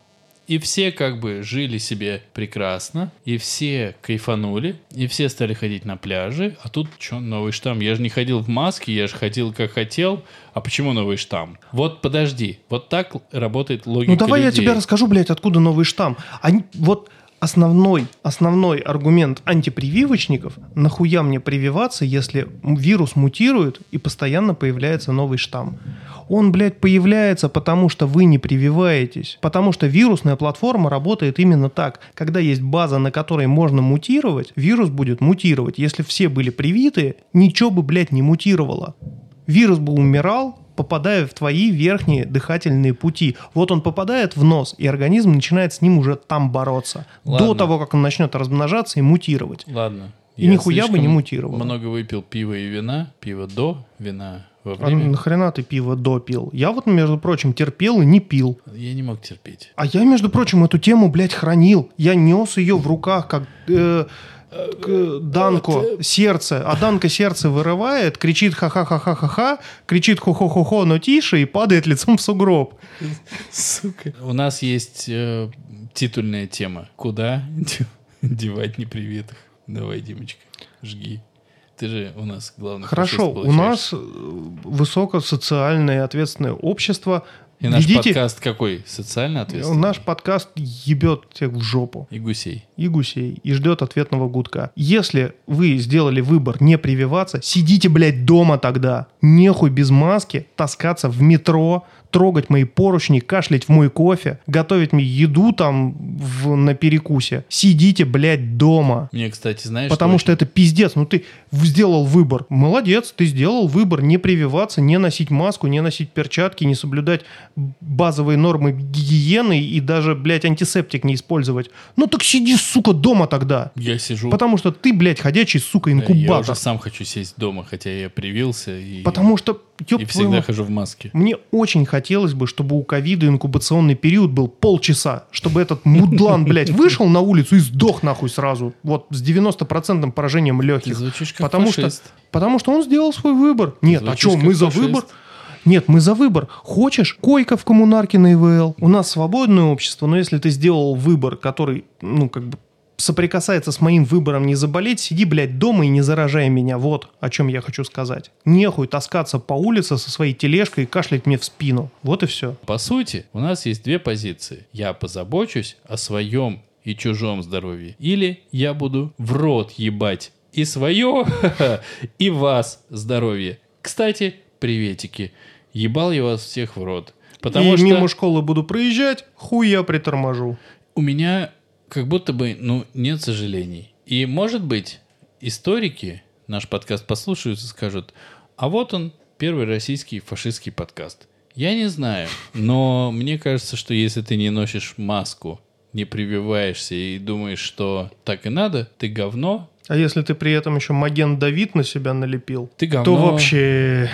И все как бы жили себе прекрасно, и все кайфанули, и все стали ходить на пляжи, а тут что, новый штамм? Я же не ходил в маске, я же ходил как хотел, а почему новый штамм? Вот подожди, вот так работает логика Ну давай я людей. тебе расскажу, блядь, откуда новый штамм. Они, вот основной, основной аргумент антипрививочников, нахуя мне прививаться, если вирус мутирует и постоянно появляется новый штамм. Он, блядь, появляется, потому что вы не прививаетесь. Потому что вирусная платформа работает именно так. Когда есть база, на которой можно мутировать, вирус будет мутировать. Если все были привиты, ничего бы, блядь, не мутировало. Вирус бы умирал, попадая в твои верхние дыхательные пути. Вот он попадает в нос, и организм начинает с ним уже там бороться. Ладно. До того, как он начнет размножаться и мутировать. Ладно. И нихуя бы не слишком мутировало. Много выпил пива и вина, пиво до, вина во А время. нахрена ты пиво допил? Я вот, между прочим, терпел и не пил. Я не мог терпеть. А я, между прочим, эту тему, блядь, хранил. Я нес ее в руках, как э, Данко сердце. А Данко сердце вырывает, кричит ха-ха-ха-ха-ха-ха, кричит хо-хо-хо-хо, но тише и падает лицом в сугроб. Сука. У нас есть э, титульная тема. Куда девать непривитых? Давай, Димочка, жги. Ты же у нас главный Хорошо, у нас э, высокосоциальное и ответственное общество. И наш Ведите- подкаст какой? Социально ответственный? Наш подкаст ебет всех в жопу. И гусей. и гусей и ждет ответного гудка. Если вы сделали выбор не прививаться, сидите, блядь, дома тогда. Нехуй без маски таскаться в метро, трогать мои поручни, кашлять в мой кофе, готовить мне еду там в- на перекусе. Сидите, блядь, дома. Мне, кстати, знаешь, Потому что очень- это пиздец. Ну ты сделал выбор. Молодец, ты сделал выбор не прививаться, не носить маску, не носить перчатки, не соблюдать базовые нормы гигиены и даже, блядь, антисептик не использовать. Ну так сиди, сука, дома тогда. Я сижу... Потому что ты, блядь, ходячий, сука, Да, Я инкубатор. уже сам хочу сесть дома, хотя я привился и, Потому что, ёб и всегда мать, хожу в маске. мне очень хотелось бы, чтобы у ковида инкубационный период был полчаса, чтобы этот мудлан, блядь, вышел на улицу и сдох нахуй сразу. Вот с 90% поражением Ты легких. звучишь как Потому что, фашист. потому что он сделал свой выбор. Нет, а Звучишь что, как мы за фашист. выбор? Нет, мы за выбор. Хочешь, койка в коммунарке на ИВЛ. У нас свободное общество, но если ты сделал выбор, который, ну, как бы соприкасается с моим выбором не заболеть, сиди, блядь, дома и не заражай меня. Вот о чем я хочу сказать. Нехуй таскаться по улице со своей тележкой и кашлять мне в спину. Вот и все. По сути, у нас есть две позиции. Я позабочусь о своем и чужом здоровье. Или я буду в рот ебать и свое, и вас здоровье. Кстати, приветики. Ебал я вас всех в рот. Потому и что мимо школы буду проезжать, хуй я приторможу. у меня как будто бы, ну, нет сожалений. И, может быть, историки наш подкаст послушают и скажут, а вот он, первый российский фашистский подкаст. Я не знаю, но мне кажется, что если ты не носишь маску, не прививаешься и думаешь, что так и надо, ты говно, А если ты при этом еще маген Давид на себя налепил, ты говно. то вообще...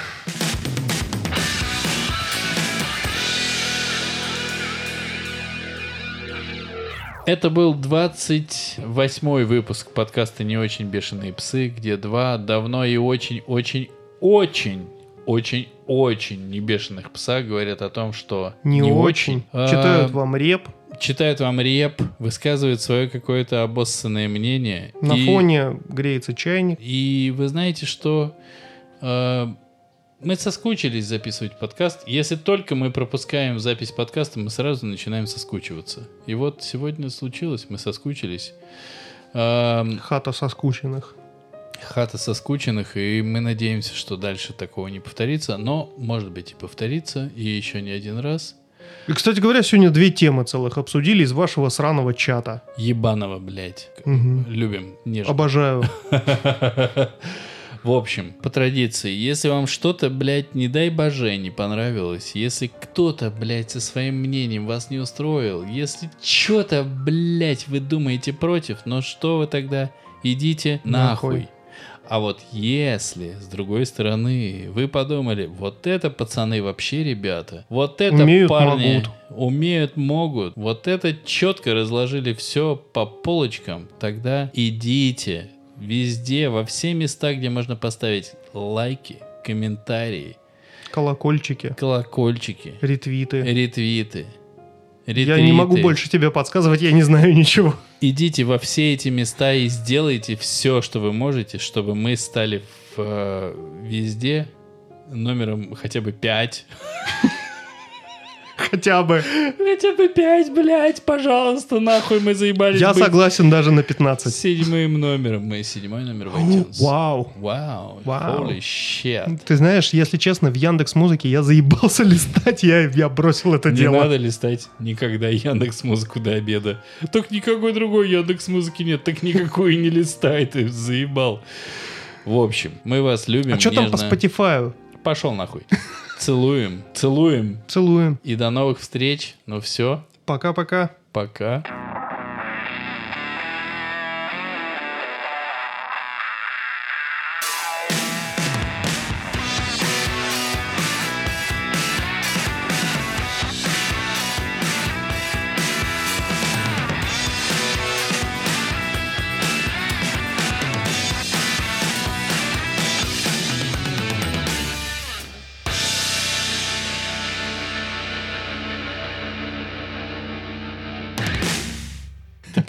Это был 28 выпуск подкаста «Не очень бешеные псы», где два давно и очень-очень-очень очень-очень небешеных пса говорят о том, что Не, очень. А, Читают вам реп читают вам реп, высказывают свое какое-то обоссанное мнение. на и, фоне греется чайник. И вы знаете, что э, мы соскучились записывать подкаст. Если только мы пропускаем запись подкаста, мы сразу начинаем соскучиваться. И вот сегодня случилось, мы соскучились. Эм, Хата соскученных. хата соскученных, и мы надеемся, что дальше такого не повторится. Но, может быть, и повторится, и еще не один раз. И, кстати говоря, сегодня две темы целых обсудили из вашего сраного чата. Ебаного, блядь. Мгм. Любим, нежно. Обожаю. В общем, по традиции, если вам что-то, блядь, не дай боже, не понравилось, если кто-то, блядь, со своим мнением вас не устроил, если что-то, блядь, вы думаете против, но что вы тогда? Идите нахуй. Нахуй. А вот если, с другой стороны, вы подумали, вот это пацаны вообще ребята, вот это Умеют, парни могут. умеют, могут, вот это четко разложили все по полочкам, тогда идите везде, во все места, где можно поставить лайки, комментарии, Колокольчики, колокольчики, ретвиты. ретвиты. Я не могу больше тебе подсказывать, я не знаю ничего. Идите во все эти места и сделайте все, что вы можете, чтобы мы стали в, э, везде номером хотя бы 5. Хотя бы. Хотя бы 5, блядь, пожалуйста, нахуй мы заебались Я быть согласен даже на 15. седьмым номером. Мы седьмой номер в iTunes. Вау. Вау. Вау. Holy shit. Ты знаешь, если честно, в Яндекс Музыке я заебался листать, я, я бросил это Не дело. надо листать никогда Яндекс Музыку до обеда. Так никакой другой Яндекс Музыки нет, так никакой не листай, ты заебал. В общем, мы вас любим. А что там по. Spotify? Пошел нахуй. Целуем, целуем. Целуем. И до новых встреч. Ну все, Пока-пока. пока.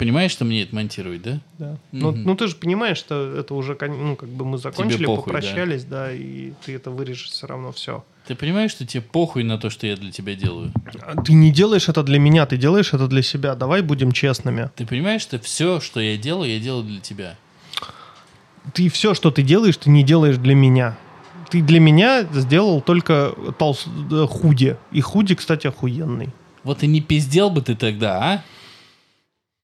Понимаешь, что мне это монтировать, да? Да. Ну, ну, ты же понимаешь, что это уже, ну, как бы мы закончили, похуй, да. попрощались, да. и ты это вырежешь все равно все. Ты понимаешь, что тебе похуй на то, что я для тебя делаю? Ты не делаешь это для меня, ты делаешь это для себя. Давай будем честными. Ты понимаешь, что все, что я делаю, я делаю для тебя. Ты все, что ты делаешь, ты не делаешь для меня. Ты для меня сделал только толс... э, худи. И худи, кстати, охуенный. Вот и не пиздел бы ты тогда, а?